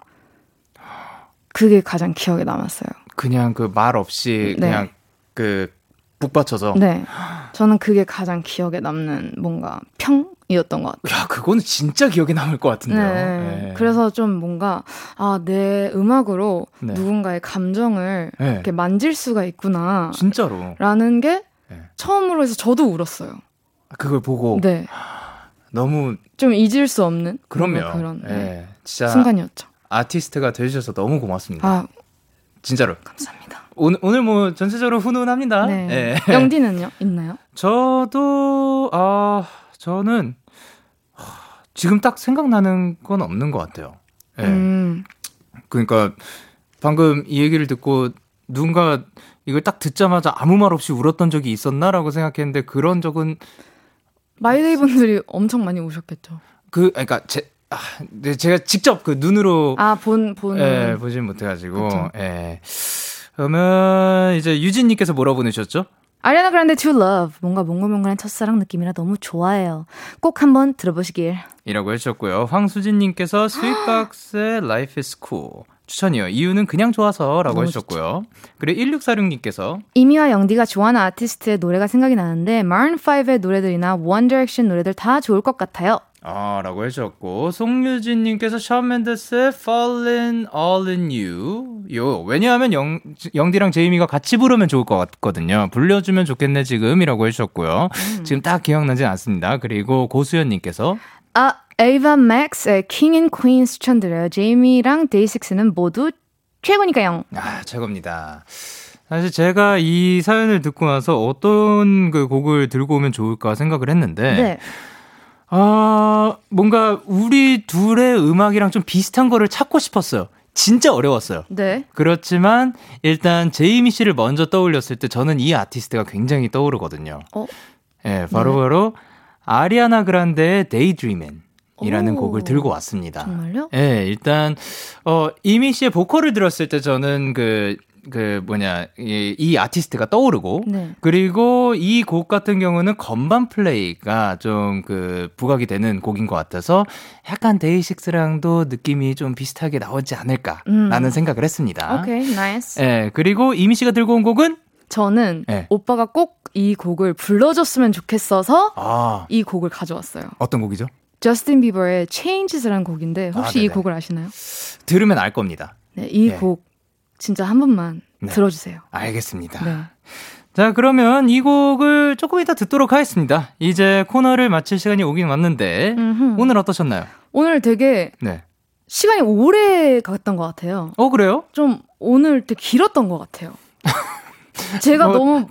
그게 가장 기억에 남았어요. 그냥 그 말 없이 네. 그냥 그 북받쳐서 네. 저는 그게 가장 기억에 남는 뭔가 평이었던 것 같아요. 야 그거는 진짜 기억에 남을 것 같은데요. 네. 예. 그래서 좀 뭔가, 아, 내 음악으로 네. 누군가의 감정을 네. 이렇게 만질 수가 있구나. 진짜로 라는 게 네. 처음으로 해서 저도 울었어요. 그걸 보고 네. 너무 좀 잊을 수 없는 그럼요. 그런 네, 예, 진짜 순간이었죠. 아티스트가 되주셔서 너무 고맙습니다. 아, 진짜로. 감사합니다. 오늘 오늘 뭐 전체적으로 훈훈합니다. 네. 예. 영디는요? 있나요? 저도 아 저는 하, 지금 딱 생각나는 건 없는 것 같아요. 예. 음, 그러니까 방금 이 얘기를 듣고 누군가 이걸 딱 듣자마자 아무 말 없이 울었던 적이 있었나라고 생각했는데 그런 적은 My Day 분들이 엄청 많이 오셨겠죠. 그 그러니까 제 아, 네, 제가 직접 그 눈으로 아, 본, 본. 예, 보진 못해 가지고 그쵸. 예. 그러면 이제 유진 님께서 뭐라 보내셨죠? 아리아나 그란데 To Love. 뭔가 몽글몽글한 첫사랑 느낌이라 너무 좋아해요. 꼭 한번 들어보시길. 이라고 해주셨고요. 황수진님께서 스윗박스의 Life is Cool 추천이요. 이유는 그냥 좋아서라고 해주셨고요. 그리고 1646님께서 이미와 영디가 좋아하는 아티스트의 노래가 생각이 나는데 Maroon 5의 노래들이나 One Direction 노래들 다 좋을 것 같아요. 아, 라고 해주셨고, 송유진님께서 숀 멘데스의 Fallin' All in You. 요, 왜냐하면 영, 영디랑 제이미가 같이 부르면 좋을 것 같거든요. 불려주면 좋겠네, 지금 이라고 해주셨고요. 지금 딱 기억나지 않습니다. 그리고 고수연님께서, 아, 에이바 맥스의 King and Queen 추천드려요. 제이미랑 데이식스는 모두 최고니까요. 아, 최고입니다. 사실 제가 이 사연을 듣고 나서 어떤 그 곡을 들고 오면 좋을까 생각을 했는데, 네. 아, 뭔가 우리 둘의 음악이랑 좀 비슷한 거를 찾고 싶었어요. 진짜 어려웠어요. 네. 그렇지만 일단 제이미 씨를 먼저 떠올렸을 때 저는 이 아티스트가 굉장히 떠오르거든요. 어? 예, 바로 바로 아리아나 그란데의 Daydreamin 이라는 오. 곡을 들고 왔습니다. 정말요? 예, 일단 어 이미 씨의 보컬을 들었을 때 저는 그 그 뭐냐 이, 이 아티스트가 떠오르고 네. 그리고 이 곡 같은 경우는 건반 플레이가 좀 그 부각이 되는 곡인 것 같아서 약간 DAY6랑도 느낌이 좀 비슷하게 나오지 않을까라는 음. 생각을 했습니다. 오케이, nice. 예, 그리고 이미 씨가 들고 온 곡은 저는 네. 오빠가 꼭 이 곡을 불러줬으면 좋겠어서 아 이 곡을 가져왔어요. 어떤 곡이죠? 저스틴 비버의 Changes라는 곡인데 혹시 아, 이. 곡을 아시나요? 들으면 알 겁니다. 네, 이 네. 곡 진짜 한 번만 네. 들어주세요. 알겠습니다. 네. 자, 그러면 이 곡을 조금 이따 듣도록 하겠습니다. 이제 코너를 마칠 시간이 오긴 왔는데 음흠. 오늘 어떠셨나요? 오늘 되게 네. 시간이 오래 갔던 것 같아요. 어 그래요? 좀 오늘 되게 길었던 것 같아요. 제가 뭐, 너무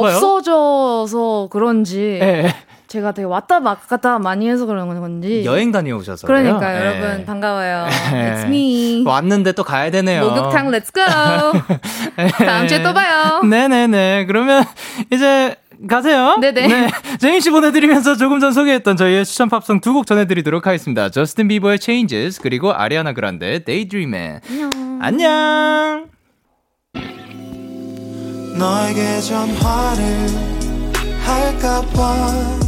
많이? 없어져서 그런지 예. 제가 되게 왔다 갔다 많이 해서 그런 건지 여행 다녀오셔서 그러니까? 여러분 예. 반가워요. 예. It's me. 왔는데 또 가야 되네요. 목욕탕 렛츠 고. 다음 주에 또 봐요. 네네네. 그러면 이제 가세요. 네네. 네. 제임 씨 보내드리면서 조금 전 소개했던 저희의 추천 팝송 두 곡 전해드리도록 하겠습니다. 저스틴 비버의 Changes 그리고 아리아나 그란데 Daydream의 안녕. 안녕. 너에게 전화를 할까봐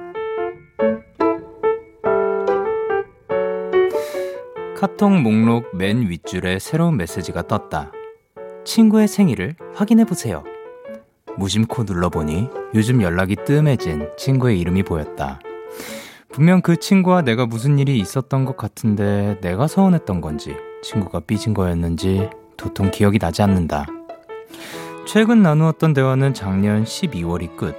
카톡 목록 맨 윗줄에 새로운 메시지가 떴다. 친구의 생일을 확인해보세요. 무심코 눌러보니 요즘 연락이 뜸해진 친구의 이름이 보였다. 분명 그 친구와 내가 무슨 일이 있었던 것 같은데 내가 서운했던 건지 친구가 삐진 거였는지 도통 기억이 나지 않는다. 최근 나누었던 대화는 작년 12월이 끝.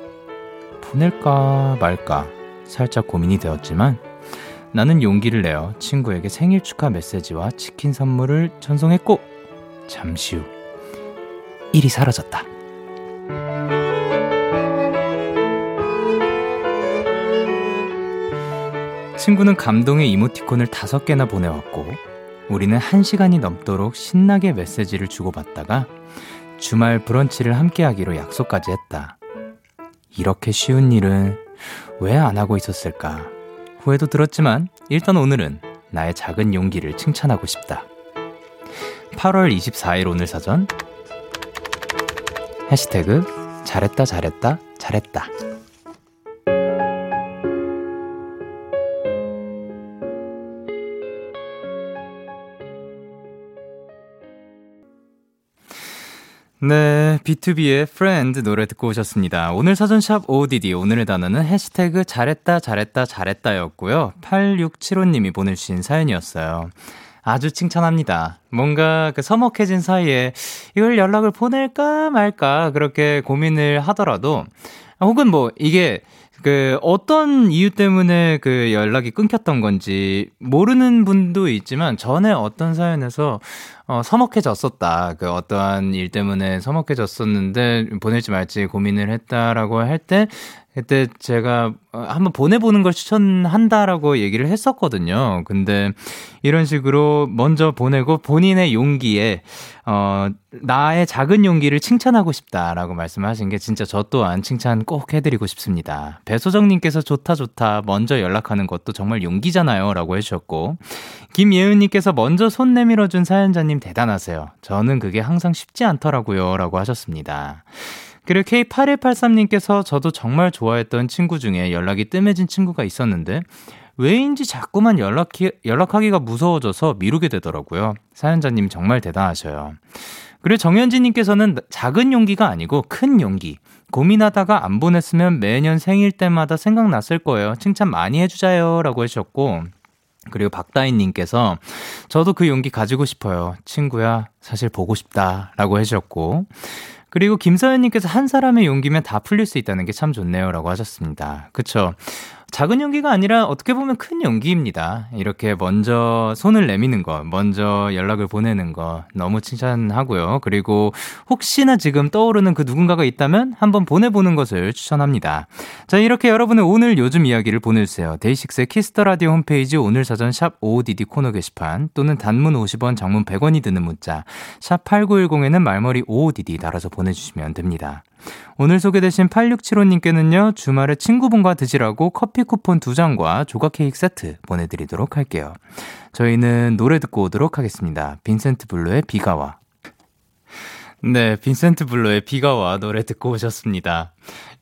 보낼까 말까 살짝 고민이 되었지만 나는 용기를 내어 친구에게 생일 축하 메시지와 치킨 선물을 전송했고 잠시 후 일이 사라졌다. 친구는 감동의 이모티콘을 다섯 개나 보내왔고 우리는 한 시간이 넘도록 신나게 메시지를 주고받다가 주말 브런치를 함께 하기로 약속까지 했다. 이렇게 쉬운 일은 왜 안 하고 있었을까? 후회도 들었지만 일단 오늘은 나의 작은 용기를 칭찬하고 싶다. 8월 24일 오늘 사전 해시태그 잘했다 잘했다 잘했다 네, B2B의 Friend 노래 듣고 오셨습니다. 오늘 사전샵 ODD 오늘의 단어는 해시태그 잘했다 잘했다 잘했다였고요. 8675님이 보내주신 사연이었어요. 아주 칭찬합니다. 뭔가 그 서먹해진 사이에 이걸 연락을 보낼까 말까 그렇게 고민을 하더라도 혹은 뭐 이게 그 어떤 이유 때문에 그 연락이 끊겼던 건지 모르는 분도 있지만 전에 어떤 사연에서 어, 서먹해졌었다. 그 어떠한 일 때문에 서먹해졌었는데 보낼지 말지 고민을 했다라고 할 때 그때 제가 어, 한번 보내보는 걸 추천한다라고 얘기를 했었거든요. 근데 이런 식으로 먼저 보내고 본인의 용기에, 어, 나의 작은 용기를 칭찬하고 싶다라고 말씀하신 게 진짜 저 또한 칭찬 꼭 해드리고 싶습니다. 배소정님께서 좋다, 좋다. 먼저 연락하는 것도 정말 용기잖아요. 라고 해주셨고, 김예은님께서 먼저 손 내밀어준 사연자님 대단하세요. 저는 그게 항상 쉽지 않더라고요. 라고 하셨습니다. 그리고 K8183님께서 저도 정말 좋아했던 친구 중에 연락이 뜸해진 친구가 있었는데, 왜인지 자꾸만 연락이, 연락하기가 무서워져서 미루게 되더라고요. 사연자님 정말 대단하셔요. 그리고 정현진님께서는 작은 용기가 아니고 큰 용기. 고민하다가 안 보냈으면 매년 생일 때마다 생각났을 거예요. 칭찬 많이 해주자요. 라고 하셨고, 그리고 박다인님께서 저도 그 용기 가지고 싶어요. 친구야, 사실 보고 싶다. 라고 해주셨고, 그리고 김서연님께서 한 사람의 용기면 다 풀릴 수 있다는 게 참 좋네요. 라고 하셨습니다. 그쵸. 작은 용기가 아니라 어떻게 보면 큰 용기입니다. 이렇게 먼저 손을 내미는 거, 먼저 연락을 보내는 거 너무 칭찬하고요. 그리고 혹시나 지금 떠오르는 그 누군가가 있다면 한번 보내보는 것을 추천합니다. 자, 이렇게 여러분의 오늘 요즘 이야기를 보내주세요. DAY6의 Kiss the Radio 홈페이지 오늘 사전 샵 55DD 코너 게시판 또는 단문 50원, 장문 100원이 드는 문자 샵 8910에는 말머리 55DD 달아서 보내주시면 됩니다. 오늘 소개되신 8675님께는요, 주말에 친구분과 드시라고 커피 쿠폰 2장과 조각 케이크 세트 보내드리도록 할게요. 저희는 노래 듣고 오도록 하겠습니다. 빈센트 블루의 비가 와. 네, 빈센트 블루의 비가 와 노래 듣고 오셨습니다.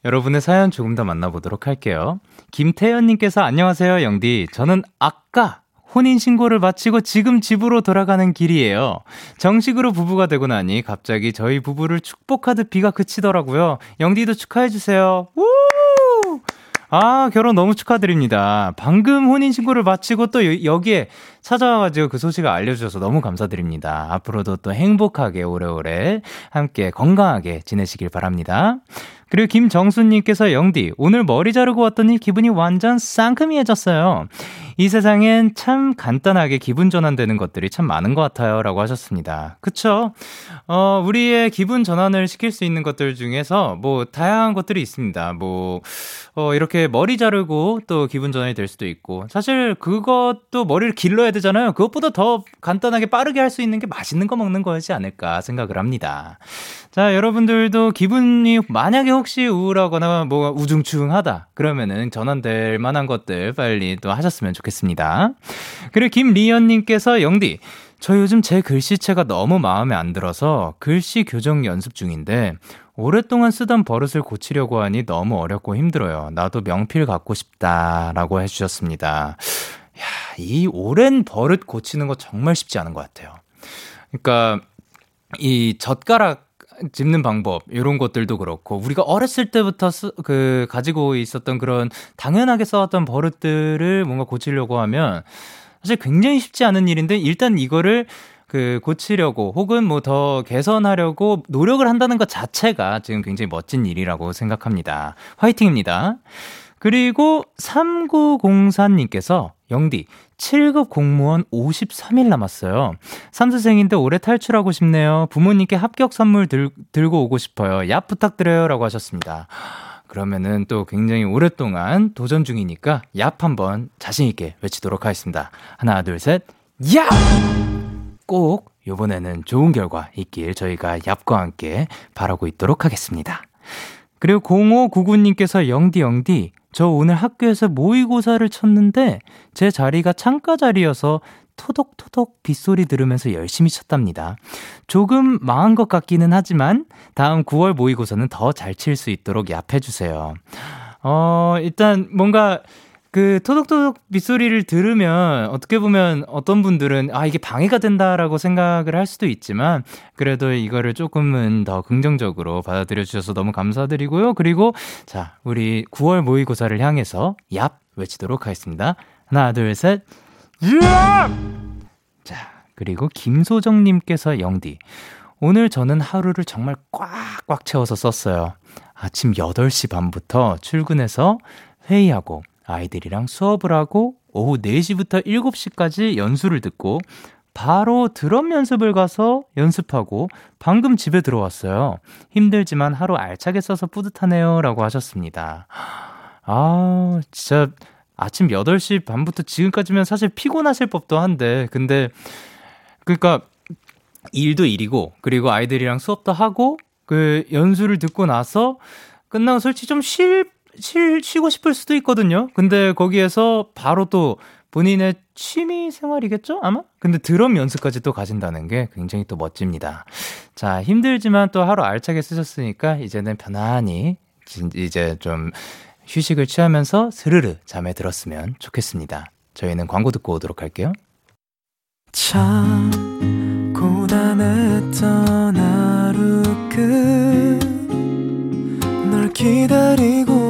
여러분의 사연 조금 더 만나보도록 할게요. 김태현님께서 안녕하세요, 영디. 저는 아까 혼인신고를 마치고 지금 집으로 돌아가는 길이에요. 정식으로 부부가 되고 나니 갑자기 저희 부부를 축복하듯 비가 그치더라고요. 영디도 축하해주세요. 우! 아, 결혼 너무 축하드립니다. 방금 혼인신고를 마치고 또 여기에 찾아와가지고 그 소식을 알려주셔서 너무 감사드립니다. 앞으로도 또 행복하게 오래오래 함께 건강하게 지내시길 바랍니다. 그리고 김정수님께서 영디, 오늘 머리 자르고 왔더니 기분이 완전 쌍큼이해졌어요. 이 세상엔 참 간단하게 기분 전환되는 것들이 참 많은 것 같아요. 라고 하셨습니다. 그쵸? 어, 우리의 기분 전환을 시킬 수 있는 것들 중에서 뭐, 다양한 것들이 있습니다. 뭐, 어, 이렇게 머리 자르고 또 기분 전환이 될 수도 있고. 사실 그것도 머리를 길러야 되잖아요. 그것보다 더 간단하게 빠르게 할 수 있는 게 맛있는 거 먹는 거지 않을까 생각을 합니다. 자, 여러분들도 기분이 만약에 혹시 우울하거나 뭐 우중충하다. 그러면은 전환될 만한 것들 빨리 또 하셨으면 좋겠습니다. 좋겠습니다. 그리고 김리연님께서 영디, 저 요즘 제 글씨체가 너무 마음에 안 들어서 글씨 교정 연습 중인데 오랫동안 쓰던 버릇을 고치려고 하니 너무 어렵고 힘들어요. 나도 명필 갖고 싶다라고 해주셨습니다. 야, 이 오랜 버릇 고치는 거 정말 쉽지 않은 것 같아요. 그러니까 이 젓가락 짚는 방법 이런 것들도 그렇고 우리가 어렸을 때부터 쓰, 그 가지고 있었던 그런 당연하게 써왔던 버릇들을 뭔가 고치려고 하면 사실 굉장히 쉽지 않은 일인데 일단 이거를 그 고치려고 혹은 뭐 더 개선하려고 노력을 한다는 것 자체가 지금 굉장히 멋진 일이라고 생각합니다. 화이팅입니다. 그리고 3904님께서 영디 7급 공무원 53일 남았어요. 삼수생인데 올해 탈출하고 싶네요. 부모님께 합격 선물 들, 들고 오고 싶어요. 얍 부탁드려요. 라고 하셨습니다. 그러면은 또 굉장히 오랫동안 도전 중이니까 얍 한번 자신있게 외치도록 하겠습니다. 하나, 둘, 셋, 얍! 꼭 요번에는 좋은 결과 있길 저희가 얍과 함께 바라고 있도록 하겠습니다. 그리고 0599님께서 영디 영디 저 오늘 학교에서 모의고사를 쳤는데 제 자리가 창가 자리여서 토독토독 빗소리 들으면서 열심히 쳤답니다. 조금 망한 것 같기는 하지만 다음 9월 모의고사는 더 잘 칠 수 있도록 얍해주세요. 어, 일단 뭔가 그 토독토독 빗소리를 들으면 어떻게 보면 어떤 분들은 아 이게 방해가 된다라고 생각을 할 수도 있지만 그래도 이거를 조금은 더 긍정적으로 받아들여 주셔서 너무 감사드리고요. 그리고 자, 우리 9월 모의고사를 향해서 얍 외치도록 하겠습니다. 하나, 둘, 셋. 얍! 자, 그리고 김소정 님께서 영디 오늘 저는 하루를 정말 꽉꽉 채워서 썼어요. 아침 8시 반부터 출근해서 회의하고 아이들이랑 수업을 하고 오후 4시부터 7시까지 연수를 듣고 바로 드럼 연습을 가서 연습하고 방금 집에 들어왔어요. 힘들지만 하루 알차게 써서 뿌듯하네요. 라고 하셨습니다. 아, 진짜 아침 8시 반부터 지금까지면 사실 피곤하실 법도 한데, 근데, 그니까, 일도 일이고, 그리고 아이들이랑 수업도 하고, 그 연수를 듣고 나서 끝나고 솔직히 좀 쉴, 쉴, 쉬고 싶을 수도 있거든요. 근데 거기에서 바로 또 본인의 취미 생활이겠죠? 아마? 근데 드럼 연습까지 또 가진다는 게 굉장히 또 멋집니다. 자, 힘들지만 또 하루 알차게 쓰셨으니까 이제는 편안히 이제 좀 휴식을 취하면서 스르르 잠에 들었으면 좋겠습니다. 저희는 광고 듣고 오도록 할게요. 참 고단했던 하루 끝널 기다리고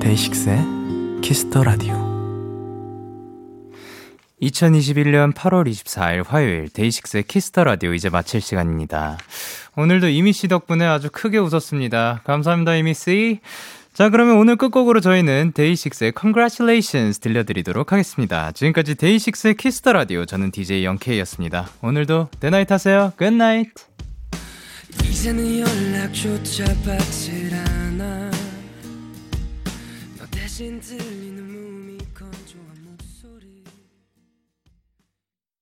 DAY6의 Kiss the Radio 2021년 8월 24일 화요일 DAY6의 Kiss the Radio 이제 마칠 시간입니다. 오늘도 이미 씨 덕분에 아주 크게 웃었습니다. 감사합니다, 이미 씨. 자, 그러면 오늘 끝곡으로 저희는 DAY6의 Congratulations 들려드리도록 하겠습니다. 지금까지 DAY6의 Kiss the Radio 저는 DJ 영케이였습니다. 오늘도 데나잇 하세요. Good night. 이제는 연락조차 받질 않아 너 대신 들리는